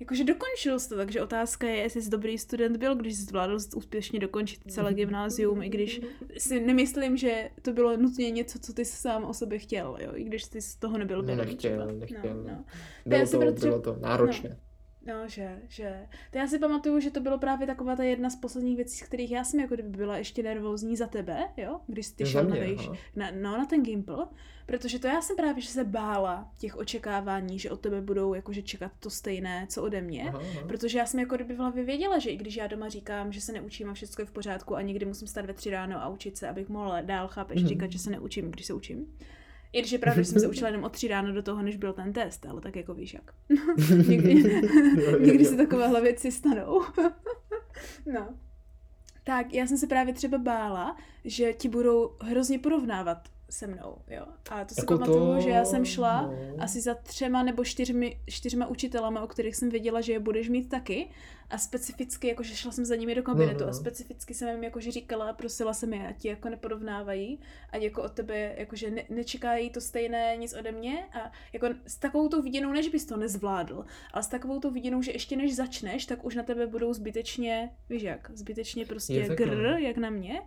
Jakože dokončil jsi to, takže otázka je, jestli jsi dobrý student byl, když jsi zvládl úspěšně dokončit celé *laughs* gymnázium, i když si nemyslím, že to bylo nutně něco, co ty sám o sobě chtěl, jo, i když ty z toho nebyl no, nechtěl, nechtěl. No, no. Bylo, to, bylo to náročné. No. No, že, že. To já si pamatuju, že to bylo právě taková ta jedna z posledních věcí, z kterých já jsem jako kdyby byla ještě nervózní za tebe, jo, když jsi šel na, vejš, na, no, na ten Gimple, protože to já jsem právě, že se bála těch očekávání, že od tebe budou jakože čekat to stejné, co ode mě, aha, aha. protože já jsem jako kdyby v hlavě věděla, že i když já doma říkám, že se neučím a všechno je v pořádku a někdy musím stát ve tři ráno a učit se, abych mohla dál chápeš, mm-hmm. říkat, že se neučím, když se učím, i když je pravda, že jsem se *laughs* učila jenom o tři ráno do toho, než byl ten test, ale tak jako víš jak. *laughs* někdy, *laughs* někdy se takovéhle věci stanou. no. Tak, já jsem se právě třeba bála, že ti budou hrozně porovnávat se mnou, jo. A to si jako pamatuju, to... že já jsem šla no. asi za třema nebo čtyřmi, čtyřma učitelama, o kterých jsem věděla, že je budeš mít taky. A specificky, jakože šla jsem za nimi do kabinetu no, no. a specificky jsem jim jakože říkala a prosila jsem je, ať ti jako neporovnávají, ať jako od tebe jakože ne, nečekají to stejné nic ode mě a jako s takovou tou viděnou, než bys to nezvládl, ale s takovou tou viděnou, že ještě než začneš, tak už na tebe budou zbytečně, víš jak, zbytečně prostě grr, jak na mě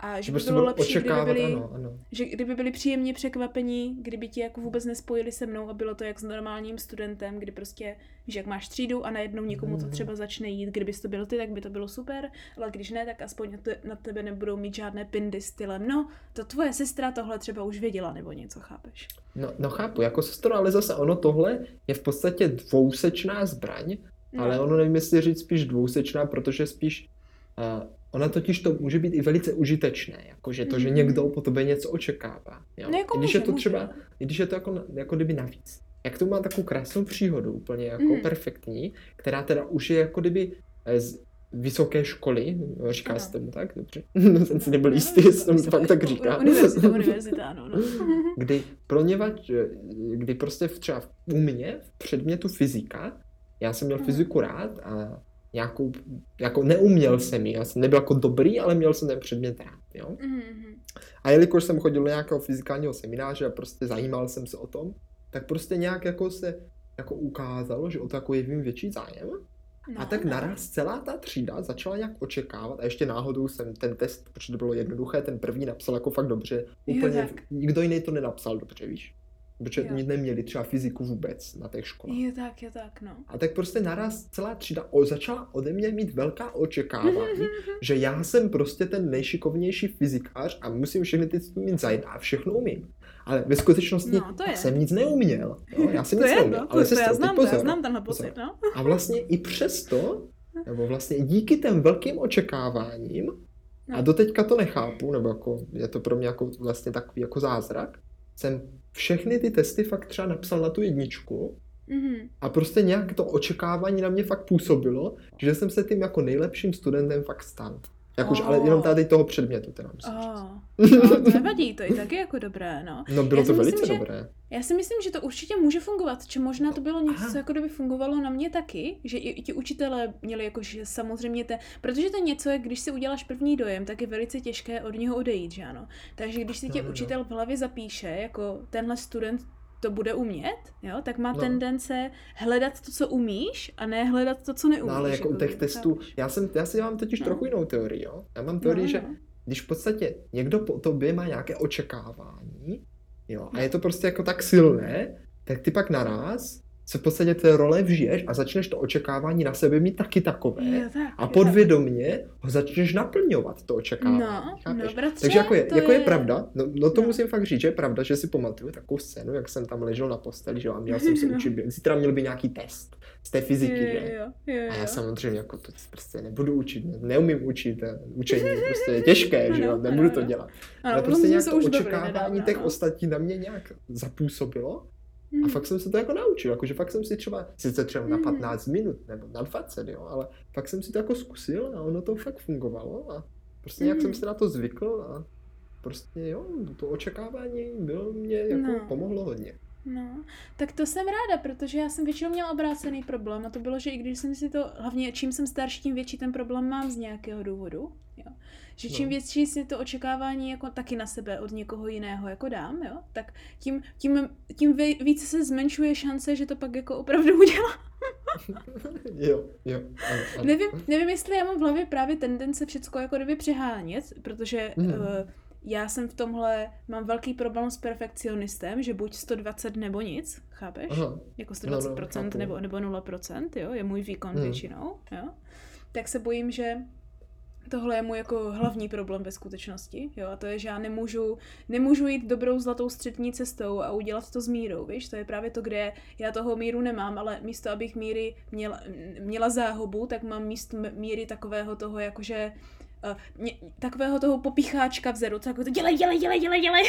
a že by bylo lepší, kdyby byli, ano, ano. že kdyby byli příjemně překvapení, kdyby ti jako vůbec nespojili se mnou a bylo to jak s normálním studentem, kdy prostě, že jak máš třídu a najednou někomu to mhm. třeba začne jít, kdyby to byl ty, tak by to bylo super, ale když ne, tak aspoň na, te, na tebe nebudou mít žádné pindy stylem, no, to tvoje sestra tohle třeba už věděla nebo něco, chápeš? No, no chápu, jako sestro, ale zase ono tohle je v podstatě dvousečná zbraň, no. ale ono nevím, jestli říct spíš dvousečná, protože spíš uh, Ona totiž to může být i velice užitečné, jakože to, že mhm. někdo po tobě něco očekává. Jo? No, jako když může, je to třeba, může. když je to jako, jako kdyby navíc. Jak to má takovou krásnou příhodu, úplně jako mm. perfektní, která teda už je jako kdyby z vysoké školy, říká se tomu tak, dobře, *laughs* jsem si nebyl jistý, jestli jsem to fakt tak říká. Univerzita, *laughs* univerzita, ano. No. *laughs* kdy pro něvač, kdy prostě v třeba u mě v předmětu fyzika já jsem měl fyziku rád a nějakou, jako neuměl jsem ji, já jsem nebyl jako dobrý, ale měl jsem ten předmět rád, jo. Mm-hmm. A jelikož jsem chodil do nějakého fyzikálního semináře a prostě zajímal jsem se o tom, tak prostě nějak jako se jako ukázalo, že o to jako je vím větší zájem. No, a tak no. naraz celá ta třída začala nějak očekávat a ještě náhodou jsem ten test, protože to bylo jednoduché, ten první napsal jako fakt dobře. Úplně jo, nikdo jiný to nenapsal dobře, víš. Protože jo. neměli třeba fyziku vůbec na těch školách. Je tak, je tak, no. A tak prostě naraz celá třída o, začala ode mě mít velká očekávání, *laughs* že já jsem prostě ten nejšikovnější fyzikář a musím všechny ty mít zajít a všechno umím. Ale ve skutečnosti no, to je. jsem nic neuměl. Jo? Já jsem to nic je, neuměl. No, ale to, to já znám, pozor, to já znám tenhle pocit, no. A vlastně i přesto, nebo vlastně díky těm velkým očekáváním, no. a doteďka to nechápu, nebo jako je to pro mě jako vlastně takový jako zázrak, jsem všechny ty testy fakt třeba napsal na tu jedničku mm-hmm. a prostě nějak to očekávání na mě fakt působilo, že jsem se tím jako nejlepším studentem fakt stal. Jak už, ale jenom tady toho předmětu teda musím oh. No, *laughs* to nevadí, to je taky jako dobré, no. No bylo já to velice myslím, dobré. Že, já si myslím, že to určitě může fungovat, či možná to bylo něco, co jako kdyby fungovalo na mě taky, že i, i ti učitelé měli jakože samozřejmě te, protože to něco je, když si uděláš první dojem, tak je velice těžké od něho odejít, že ano. Takže když si tě no, učitel v hlavě zapíše, jako tenhle student to bude umět, jo, tak má no. tendence hledat to, co umíš a ne hledat to, co neumíš. No ale jako, u těch testů, já, jsem, já si mám totiž no. trochu jinou teorii, jo. Já mám teorii, no, že no. když v podstatě někdo po tobě má nějaké očekávání, jo, a no. je to prostě jako tak silné, tak ty pak naraz se v podstatě té role vžiješ a začneš to očekávání na sebe mít taky takové. Jo, tak, a podvědomě ho začneš naplňovat, to očekávání. No, no bratře, Takže jako je, jako je... je pravda, no, no to no. musím fakt říct, že je pravda, že si pamatuju takovou scénu, jak jsem tam ležel na posteli, že a měl jsem *laughs* se no. učit, zítra měl by nějaký test z té fyziky, jo, že? Jo, jo, jo. A já samozřejmě jako to prostě nebudu učit, ne, neumím učit, učení prostě je těžké, že jo, nebudu to dělat. Ano, Ale prostě nějak to očekávání těch ostatních na mě nějak zapůsobilo Mm. A hmm. fakt jsem se to jako naučil, jakože fakt jsem si třeba, sice třeba na 15 mm. minut nebo na 20, jo, ale fakt jsem si to jako zkusil a ono to fakt fungovalo a prostě nějak mm. jsem hmm. se na to zvykl a prostě jo, to očekávání bylo mě jako no. pomohlo hodně. No, tak to jsem ráda, protože já jsem většinou měla obrácený problém a to bylo, že i když jsem si to, hlavně čím jsem starší, tím větší ten problém mám z nějakého důvodu, jo. Že čím no. větší si to očekávání jako taky na sebe od někoho jiného jako dám, jo, tak tím, tím, tím více se zmenšuje šance, že to pak jako opravdu udělá. *laughs* jo, jo. Ano, ano. Nevím, nevím, jestli já mám v hlavě právě tendence všecko jako kdyby přehánět, protože mm. uh, já jsem v tomhle, mám velký problém s perfekcionistem, že buď 120 nebo nic, chápeš? Aha. Jako 120% no, no, nebo, nebo 0%, jo, je můj výkon hmm. většinou, jo. Tak se bojím, že tohle je můj jako hlavní problém ve skutečnosti, jo, a to je, že já nemůžu, nemůžu jít dobrou zlatou střední cestou a udělat to s mírou, víš, to je právě to, kde já toho míru nemám, ale místo, abych míry měla, měla záhobu, tak mám místo míry takového toho, jakože uh, mě, takového toho popícháčka vzeru, co jako to dělej, dělej, dělej, dělej, dělej.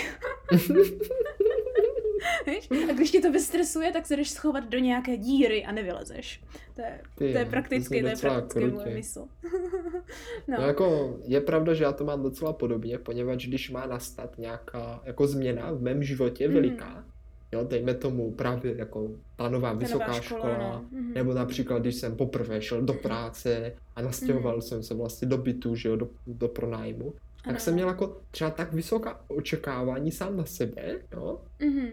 *laughs* *laughs* Víš? A když ti to vystresuje, tak se jdeš schovat do nějaké díry a nevylezeš. To je, Ty, to je prakticky, to je prakticky můj mysl. *laughs* no. no. jako je pravda, že já to mám docela podobně, poněvadž když má nastat nějaká jako změna v mém životě mm. veliká, Jo, dejme tomu právě jako ta nová vysoká nová škola, škola no. mm-hmm. nebo například, když jsem poprvé šel do práce a nastěhoval mm-hmm. jsem se vlastně do bytu, že jo, do, do pronájmu, tak ano. jsem měl jako třeba tak vysoká očekávání sám na sebe, jo, mm-hmm.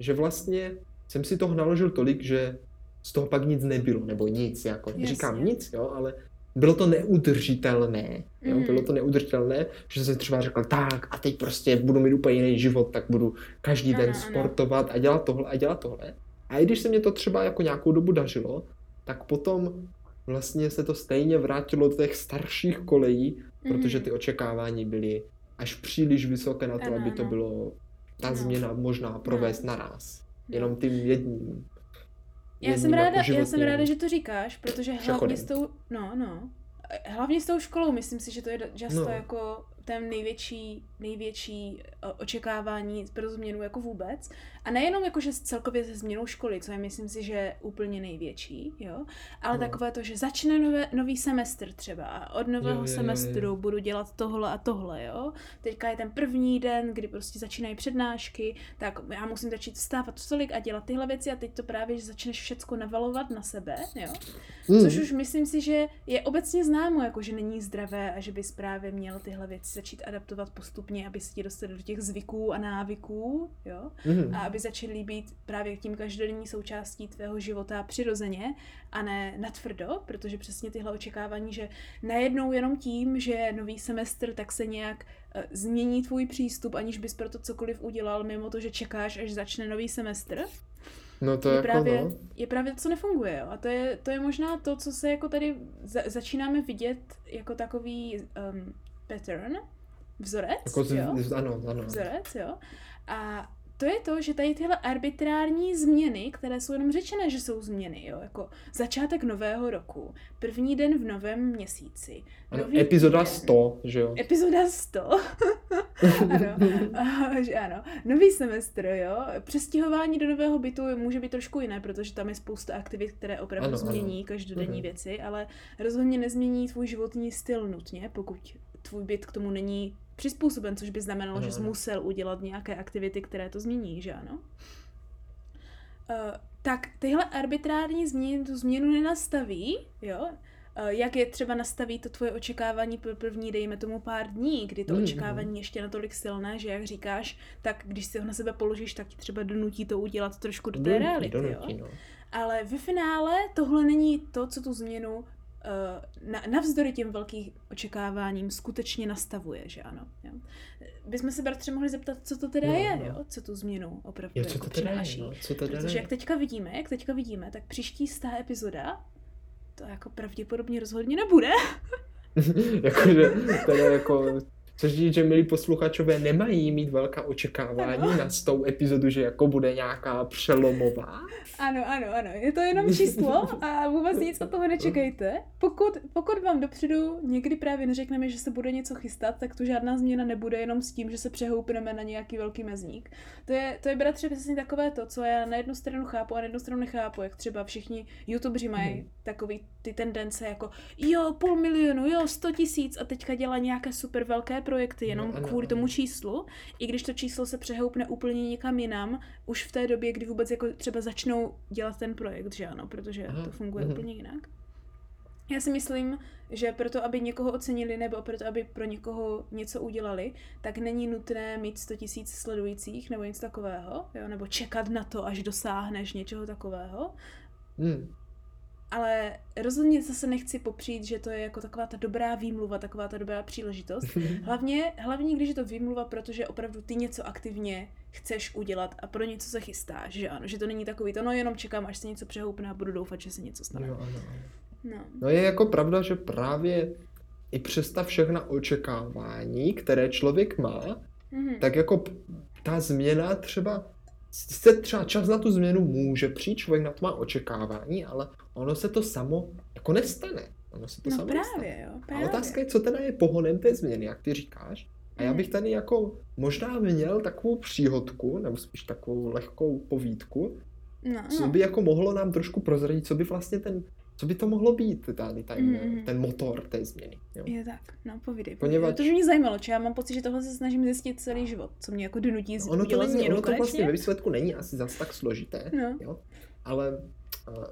že vlastně jsem si toho naložil tolik, že z toho pak nic nebylo, nebo nic, jako Jasně. říkám nic, jo, ale bylo to neudržitelné. Jo? Mm. Bylo to neudržitelné, že jsem třeba řekl, tak a teď prostě budu mít úplně jiný život, tak budu každý ano, den sportovat ano. a dělat tohle a dělat tohle. A i když se mě to třeba jako nějakou dobu dařilo, tak potom vlastně se to stejně vrátilo do těch starších kolejí, mm. protože ty očekávání byly až příliš vysoké na to, ano, aby to bylo ta ano. změna možná provést ano. naraz. Jenom tím jedním já jsem, ráda, jako já jsem ráda, že to říkáš, protože hlavně s tou, no, no, hlavně s tou školou, myslím si, že to je často no. jako ten největší, největší očekávání pro změnu jako vůbec. A nejenom jako, že celkově se změnou školy, co je myslím si, že úplně největší, jo, ale no. takové to, že začne nové, nový semestr třeba a od nového jo, jo, semestru jo, jo. budu dělat tohle a tohle, jo. Teďka je ten první den, kdy prostě začínají přednášky, tak já musím začít vstávat tolik a dělat tyhle věci a teď to právě, že začneš všecko navalovat na sebe, jo. Mm. Což už myslím si, že je obecně známo, jako že není zdravé a že bys právě měl tyhle věci začít adaptovat postupně, aby se ti dostal do těch zvyků a návyků, jo. Mm. A aby začaly být právě tím každodenní součástí tvého života přirozeně a ne natvrdo, protože přesně tyhle očekávání, že najednou jenom tím, že je nový semestr, tak se nějak uh, změní tvůj přístup, aniž bys pro to cokoliv udělal, mimo to, že čekáš, až začne nový semestr. No to je, jako právě, no. je právě to, co nefunguje. Jo? A to je, to je možná to, co se jako tady za, začínáme vidět jako takový um, pattern, vzorec, jako z, jo? Ano, ano. Vzorec, jo. A to je to, že tady tyhle arbitrární změny, které jsou jenom řečené, že jsou změny, jo, jako začátek nového roku, první den v novém měsíci. Ano, epizoda den, 100, že jo? Epizoda 100. *laughs* ano, že ano. Nový semestr, jo. Přestěhování do nového bytu může být trošku jiné, protože tam je spousta aktivit, které opravdu ano, změní ano. každodenní uh-huh. věci, ale rozhodně nezmění tvůj životní styl nutně, pokud tvůj byt k tomu není přizpůsoben, což by znamenalo, ano, že jsi musel udělat nějaké aktivity, které to změní, že ano? Uh, tak tyhle arbitrární změny tu změnu nenastaví, jo? Uh, jak je třeba nastaví to tvoje očekávání pro první, dejme tomu pár dní, kdy to mm, očekávání mm. ještě natolik silné, že jak říkáš, tak když si ho na sebe položíš, tak ti třeba donutí to udělat trošku do té donutí, reality, donutí, jo? No. Ale ve finále tohle není to, co tu změnu Eh, na, navzdory těm velkým očekáváním skutečně nastavuje, že ano. Jo. Bychom se bratře mohli zeptat, co to teda no, je, no. Jo? co tu změnu opravdu jo, co jako to teda přináší. Je, no? co to Protože jak teďka vidíme, jak teďka vidíme, tak příští stá epizoda to jako pravděpodobně rozhodně nebude. *laughs* Jakože, teda jako Což říct, že milí posluchačové nemají mít velká očekávání ano. na s tou epizodu, že jako bude nějaká přelomová. Ano, ano, ano. Je to jenom číslo a vůbec nic od toho nečekejte. Pokud, pokud vám dopředu někdy právě neřekneme, že se bude něco chystat, tak to žádná změna nebude jenom s tím, že se přehoupneme na nějaký velký mezník. To je, to je bratře přesně takové to, co já na jednu stranu chápu a na jednu stranu nechápu, jak třeba všichni youtubeři mají hmm. takový ty tendence jako jo, půl milionu, jo, sto tisíc a teďka dělá nějaké super velké projekty jenom no, kvůli tomu číslu, i když to číslo se přehoupne úplně někam jinam, už v té době, kdy vůbec jako třeba začnou dělat ten projekt, že ano, protože to funguje úplně jinak. Já si myslím, že proto, aby někoho ocenili nebo proto, aby pro někoho něco udělali, tak není nutné mít 100 tisíc sledujících nebo něco takového, jo? nebo čekat na to, až dosáhneš něčeho takového. Hmm ale rozhodně zase nechci popřít, že to je jako taková ta dobrá výmluva, taková ta dobrá příležitost. *laughs* Hlavně, hlavně když je to výmluva, protože opravdu ty něco aktivně chceš udělat a pro něco se chystáš, že ano, že to není takový to, no jenom čekám, až se něco přehoupne a budu doufat, že se něco stane. Ano, ano. No. no je jako pravda, že právě i přes ta všechna očekávání, které člověk má, mm-hmm. tak jako ta změna třeba se třeba čas na tu změnu může přijít, člověk na to má očekávání, ale ono se to samo jako nestane. Ono se to no samo právě, nestane. jo, právě. A otázka je, co teda je pohonem té změny, jak ty říkáš. A já hmm. bych tady jako možná měl takovou příhodku, nebo spíš takovou lehkou povídku, no, co no. by jako mohlo nám trošku prozradit, co by vlastně ten co by to mohlo být, tady, tady, mm. ten motor té změny. Jo? Je tak, no povídej. Poněvadž... To mě zajímalo, či já mám pocit, že tohle se snažím zjistit celý život, co mě jako donutí z... ono to, není, změnu, ono to vlastně ve výsledku není asi zas tak složité, no. jo? ale uh,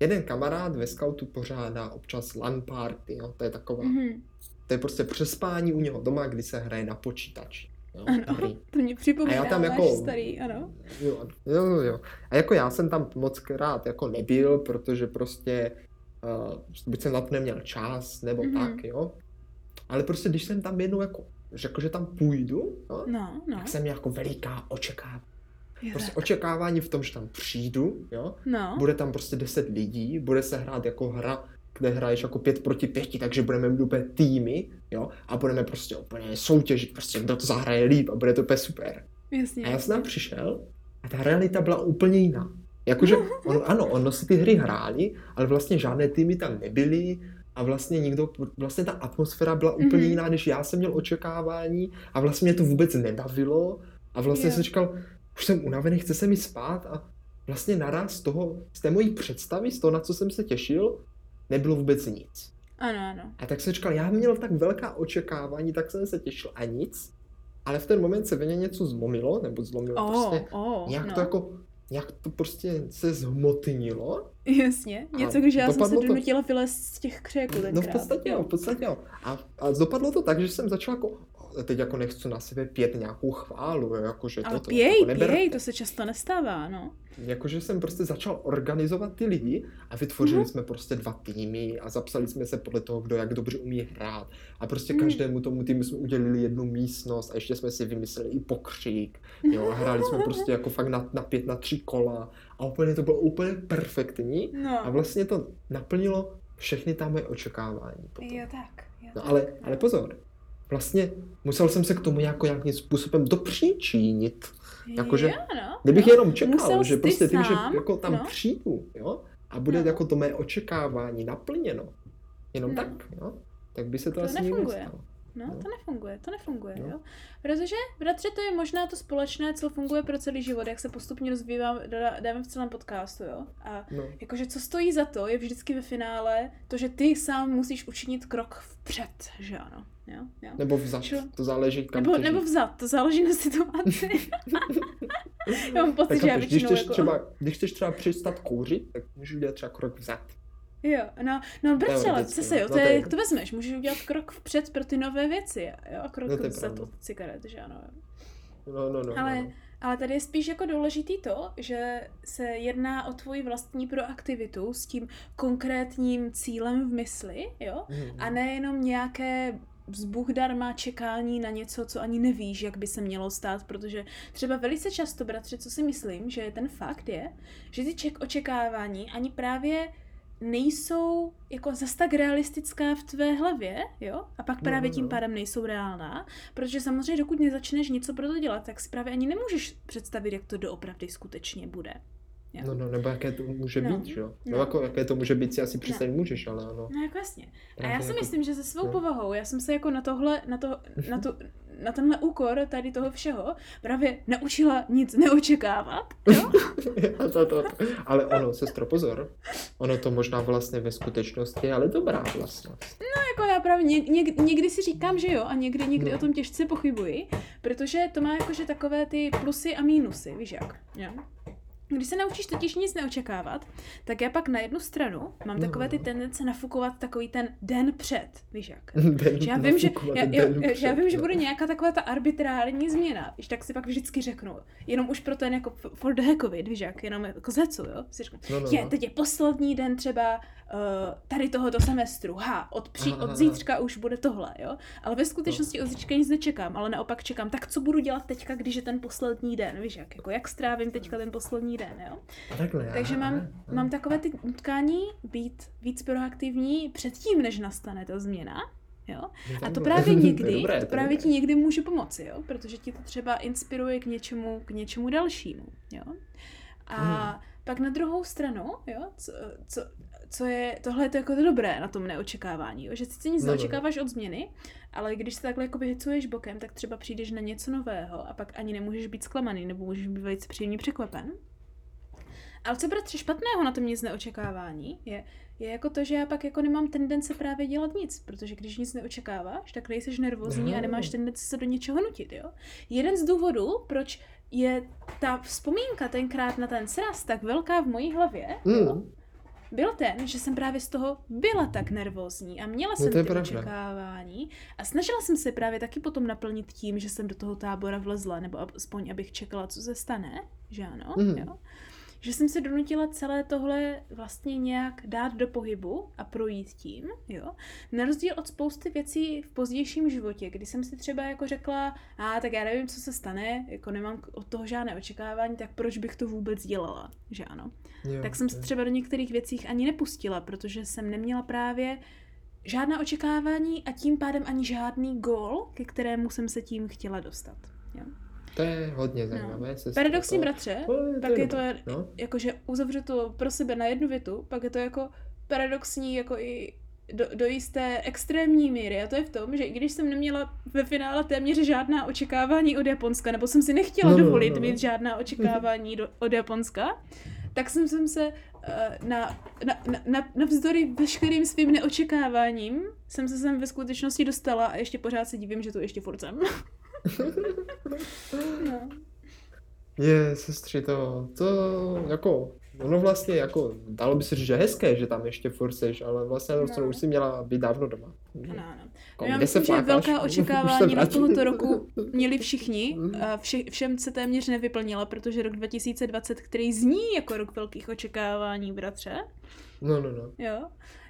jeden kamarád ve scoutu pořádá občas LAN party, jo? to je taková, mm-hmm. to je prostě přespání u něho doma, kdy se hraje na počítači. Jo, ano, to mě připomíná a já tam jako, starý, ano. Jo, jo, jo. A jako já jsem tam moc krát jako nebyl, protože prostě uh, buď jsem na to neměl čas, nebo mm-hmm. tak, jo. Ale prostě když jsem tam jednou jako řekl, že tam půjdu, jo, no, no. tak jsem jako veliká očekávání. Prostě očekávání v tom, že tam přijdu, jo, no. bude tam prostě 10 lidí, bude se hrát jako hra kde hraješ jako pět proti pěti, takže budeme mít úplně týmy, jo, a budeme prostě úplně soutěžit, prostě kdo to zahraje líp a bude to úplně super. Jasně. A já jsem tam přišel a ta realita byla úplně jiná. Jakože, *laughs* on, ano, ono si ty hry hráli, ale vlastně žádné týmy tam nebyly, a vlastně nikdo, vlastně ta atmosféra byla úplně mm-hmm. jiná, než já jsem měl očekávání a vlastně mě to vůbec nebavilo a vlastně yeah. jsem říkal, už jsem unavený, chce se mi spát a vlastně naraz z toho, z té mojí představy, z toho, na co jsem se těšil, nebylo vůbec nic. Ano, ano. A tak jsem říkal, já měl tak velká očekávání, tak jsem se těšil a nic. Ale v ten moment se ve mně něco zlomilo, nebo zlomilo oh, prostě, oh, nějak no. to jako, nějak to prostě se zhmotnilo. Jasně, něco, když já jsem se donutila to... vylézt z těch tenkrát. No v podstatě jo, v podstatě jo. A, a dopadlo to tak, že jsem začal jako teď jako nechci na sebe pět nějakou chválu, jakože Ale to, pěj, jako neberte. pěj, to se často nestává, no. Jakože jsem prostě začal organizovat ty lidi a vytvořili Mhm. jsme prostě dva týmy a zapsali jsme se podle toho, kdo jak dobře umí hrát. A prostě Mhm. každému tomu týmu jsme udělili jednu místnost a ještě jsme si vymysleli i pokřik. Jo, a hráli jsme *laughs* prostě jako fakt na, na pět, na tři kola a úplně to bylo úplně perfektní a No, vlastně to naplnilo všechny tam moje očekávání. Potom. jo tak. Jo, No tak, ale, no. ale pozor, vlastně musel jsem se k tomu jako nějakým způsobem dopříčinit. jakože- no. Kdybych no. jenom čekal, Musel že prostě tím, že jako tam no. přijdu, jo, a bude No. jako to mé očekávání naplněno, jenom No. tak, jo, tak by se to, To asi nefunguje. nestalo. No, No. to nefunguje, to nefunguje, No. jo. Protože, bratře, to je možná to společné, co funguje pro celý život, jak se postupně rozvíjám, dá- dáme v celém podcastu, jo. A No. jakože co stojí za to, je vždycky ve finále to, že ty sám musíš učinit krok vpřed, že ano. Jo, jo. Nebo vzad, Čo? to záleží kam Nebo, nebo vzad, to záleží na situaci. *laughs* já mám pocit, tak že já chápeš, když většinou chceš, jako... třeba, když chceš třeba přestat kouřit, tak můžeš udělat třeba krok vzad. Jo, no, no bratře, ale zase jo, no, to to je, jak to vezmeš, můžeš udělat krok vpřed pro ty nové věci, jo, a krok No, vzad pravda. od cigaret, že ano. jo. No, no, no. Ale, no. ale tady je spíš jako důležitý to, že se jedná o tvoji vlastní proaktivitu s tím konkrétním cílem v mysli, jo? Mhm. A nejenom nějaké vzbuch darma čekání na něco, co ani nevíš, jak by se mělo stát, protože třeba velice často, bratře, co si myslím, že ten fakt je, že ty ček očekávání ani právě nejsou jako zas tak realistická v tvé hlavě, jo? A pak No, právě no, tím no. pádem nejsou reálná, protože samozřejmě dokud nezačneš něco pro to dělat, tak si právě ani nemůžeš představit, jak to doopravdy skutečně bude. Jo? No, no, nebo jaké to může No. být, že jo? No. No, jako, jaké to může být, si asi představit můžeš, ale ano. No jako jasně. A já si jako- myslím, že se svou no. povahou, já jsem se jako na tohle, na, to, na, to, *laughs* na tenhle úkor tady toho všeho právě naučila nic neočekávat, jo? *laughs* to, to, to. Ale ono, sestro, pozor. Ono to možná vlastně ve skutečnosti je ale dobrá vlastnost. jako já právě něk, něk, někdy si říkám, že jo, a někdy, někdy No. o tom těžce pochybuji, protože to má jakože takové ty plusy a mínusy, víš jak, jo? Když se naučíš totiž nic neočekávat, tak já pak na jednu stranu mám No, takové ty no. tendence nafukovat takový ten den před, víš jak. *laughs* Den Že já vím, že, já, já, já, já před, vím, že no. bude nějaká taková ta arbitrární změna, víš, tak si pak vždycky řeknu, jenom už pro ten jako for the heck of it, víš jak, jenom jako zecu, jo, si řeknu, No, no, je, no. teď je poslední den třeba uh, tady tohoto semestru, ha, od, pří, Aha, od zítřka už bude tohle, jo, ale ve skutečnosti od zítřka nic nečekám, ale naopak čekám, tak co budu dělat teďka, když je ten poslední den, víš jak, jako jak strávím teďka ten poslední den, jo. A takhle, Takže mám, aha. mám takové ty nutkání být víc proaktivní předtím, než nastane ta změna. Jo? A to právě *laughs* To někdy, dobré, to to je právě dobré. ti někdy může pomoci, jo? protože ti to třeba inspiruje k něčemu, k něčemu dalšímu. Jo? A Hmm. pak na druhou stranu, jo, co, co, co je, tohle je to jako to dobré na tom neočekávání, jo? že sice nic No, no, no. neočekáváš od změny, ale když se takhle jako vyhecuješ bokem, tak třeba přijdeš na něco nového a pak ani nemůžeš být zklamaný, nebo můžeš být velice příjemně překvapen. Ale co bratře špatného na tom nic neočekávání, je, je jako to, že já pak jako nemám tendence právě dělat nic, protože když nic neočekáváš, tak nejseš nervózní No. a nemáš tendenci se do něčeho nutit, jo. Jeden z důvodů, proč je ta vzpomínka tenkrát na ten sraz tak velká v mojí hlavě, jo, Mm. byl ten, že jsem právě z toho byla tak nervózní a měla No jsem to je ty pravda. očekávání a snažila jsem se právě taky potom naplnit tím, že jsem do toho tábora vlezla, nebo aspoň abych čekala, co se stane, že ano, Mhm. jo. Že jsem se donutila celé tohle vlastně nějak dát do pohybu a projít tím, jo. Na rozdíl od spousty věcí v pozdějším životě, kdy jsem si třeba jako řekla, a tak já nevím, co se stane, jako nemám od toho žádné očekávání, tak proč bych to vůbec dělala, že ano Jo, tak jsem se třeba do některých věcí ani nepustila, protože jsem neměla právě žádná očekávání a tím pádem ani žádný gól, ke kterému jsem se tím chtěla dostat. Jo? To je hodně zajímavé. sestro, Paradoxně, to- bratře, to je- to pak je je to, no. jakože uzavřu to pro sebe na jednu větu, pak je to jako paradoxní jako i do, do jisté extrémní míry a to je v tom, že i když jsem neměla ve finále téměř žádná očekávání od Japonska, nebo jsem si nechtěla no, no dovolit no, no. mít žádná očekávání do, od Japonska, tak jsem, jsem se uh, na, na, na, na vzdory veškerým svým neočekáváním jsem se sem ve skutečnosti dostala a ještě pořád se divím, že tu ještě furt jsem. *laughs* no. Je, sestři, to, to jako Ono vlastně jako, dalo by se říct, že hezké, že tam ještě furt seš, ale vlastně no. to už si měla být dávno doma. Ano, ano. Jako, já myslím, že velká očekávání *laughs* do tohoto roku měli všichni. Mhm. Vše, všem se téměř nevyplnila, protože rok 2020, který zní jako rok velkých očekávání, bratře. No, no, no. Jo.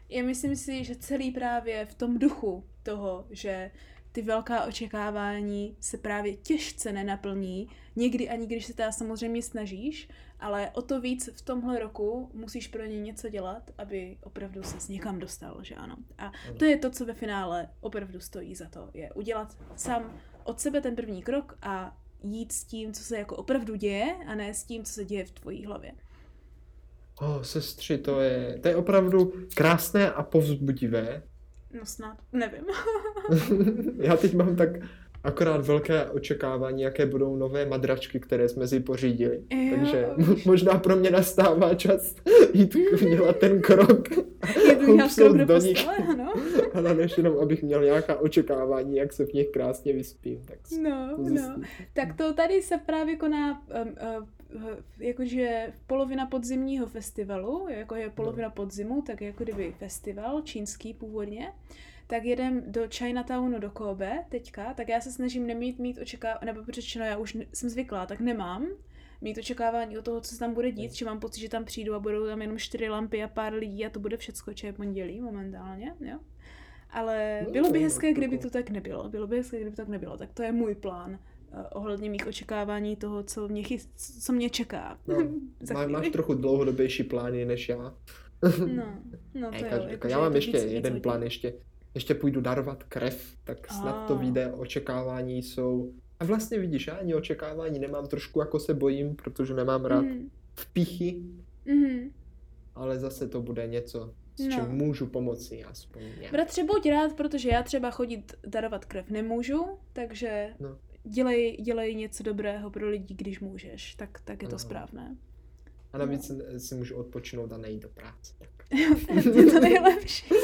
Já myslím si, že celý právě v tom duchu toho, že ty velká očekávání se právě těžce nenaplní, někdy ani když se teda samozřejmě snažíš, ale o to víc v tomhle roku musíš pro ně něco dělat, aby opravdu se někam dostal, že ano. A to je to, co ve finále opravdu stojí za to, je udělat sám od sebe ten první krok a jít s tím, co se jako opravdu děje a ne s tím, co se děje v tvojí hlavě. O, oh, sestři, to je, to je opravdu krásné a povzbudivé. No snad, nevím. *laughs* *laughs* Já teď mám tak akorát velké očekávání, jaké budou nové madračky, které jsme si pořídili. Jo. Takže *laughs* možná pro mě nastává čas jít dělat ten krok. Je to krok do, do nich. ano. Ale než jenom, abych měl nějaká očekávání, jak se v nich krásně vyspím. Tak no, no. Tak to tady se právě koná um, uh, jakože polovina podzimního festivalu, jako je polovina no. podzimu, tak jako kdyby festival čínský původně tak jedem do Chinatownu do Kobe teďka, tak já se snažím nemít mít očekávání, nebo řečeno, já už jsem zvyklá, tak nemám mít očekávání o toho, co se tam bude dít, že mám pocit, že tam přijdu a budou tam jenom čtyři lampy a pár lidí a to bude všecko, co je pondělí momentálně, jo. Ale no, bylo by hezké, kdyby to tak nebylo. Bylo by hezké, kdyby to tak nebylo. Tak to je můj plán ohledně mých očekávání toho, co mě, chy- co mě čeká. No, *laughs* má, máš trochu dlouhodobější plány než já. no, no *laughs* to jo. Jako, já mám ještě jeden plán ještě ještě půjdu darovat krev, tak snad to vyjde, očekávání jsou... A vlastně vidíš, já ani očekávání nemám, trošku jako se bojím, protože nemám rád mm. vpichy, mm. ale zase to bude něco, s no. čím můžu pomoci aspoň nějak. Bratře, buď rád, protože já třeba chodit darovat krev nemůžu, takže no. Dělej, dělej něco dobrého pro lidi, když můžeš, tak, tak je to Aha. správné. A navíc no. si můžu odpočinout a nejít do práce. *laughs* Je to nejlepší. *laughs*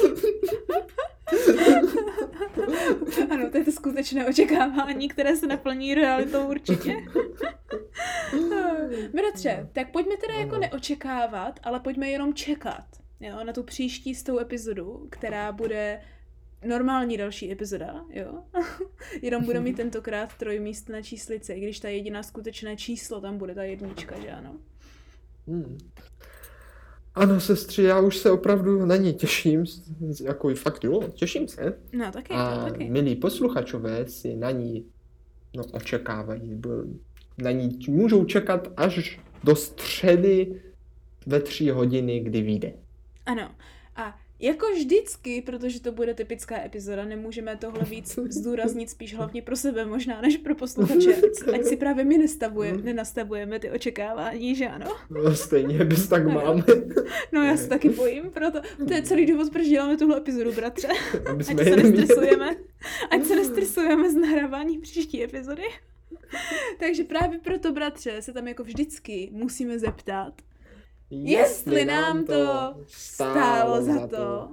ano, to je to skutečné očekávání, které se naplní realitou určitě. *laughs* Bratře, tak pojďme teda jako neočekávat, ale pojďme jenom čekat jo, na tu příští s tou epizodu, která bude normální další epizoda, jo. *laughs* Jenom bude mít tentokrát trojmíst na číslice, i když ta jediná skutečné číslo tam bude ta jednička, že ano. Hmm. Ano, sestři, já už se opravdu na ní těším, jako fakt jo, těším se. No, taky, A to taky. milí posluchačové si na ní no, očekávají, na ní můžou čekat až do středy ve tři hodiny, kdy vyjde. Ano. Jako vždycky, protože to bude typická epizoda, nemůžeme tohle víc *laughs* zdůraznit spíš hlavně pro sebe možná, než pro posluchače. *laughs* Ať si právě my nestavuje, hmm. nenastavujeme ty očekávání, že ano? No stejně, bez tak máme. No já se taky bojím, proto to je celý důvod, proč děláme tuhle epizodu, bratře. Ať se nestresujeme. Ať se nestresujeme z nahrávání příští epizody. Takže právě proto, bratře, se tam jako vždycky musíme zeptat, jestli nám to stálo za to.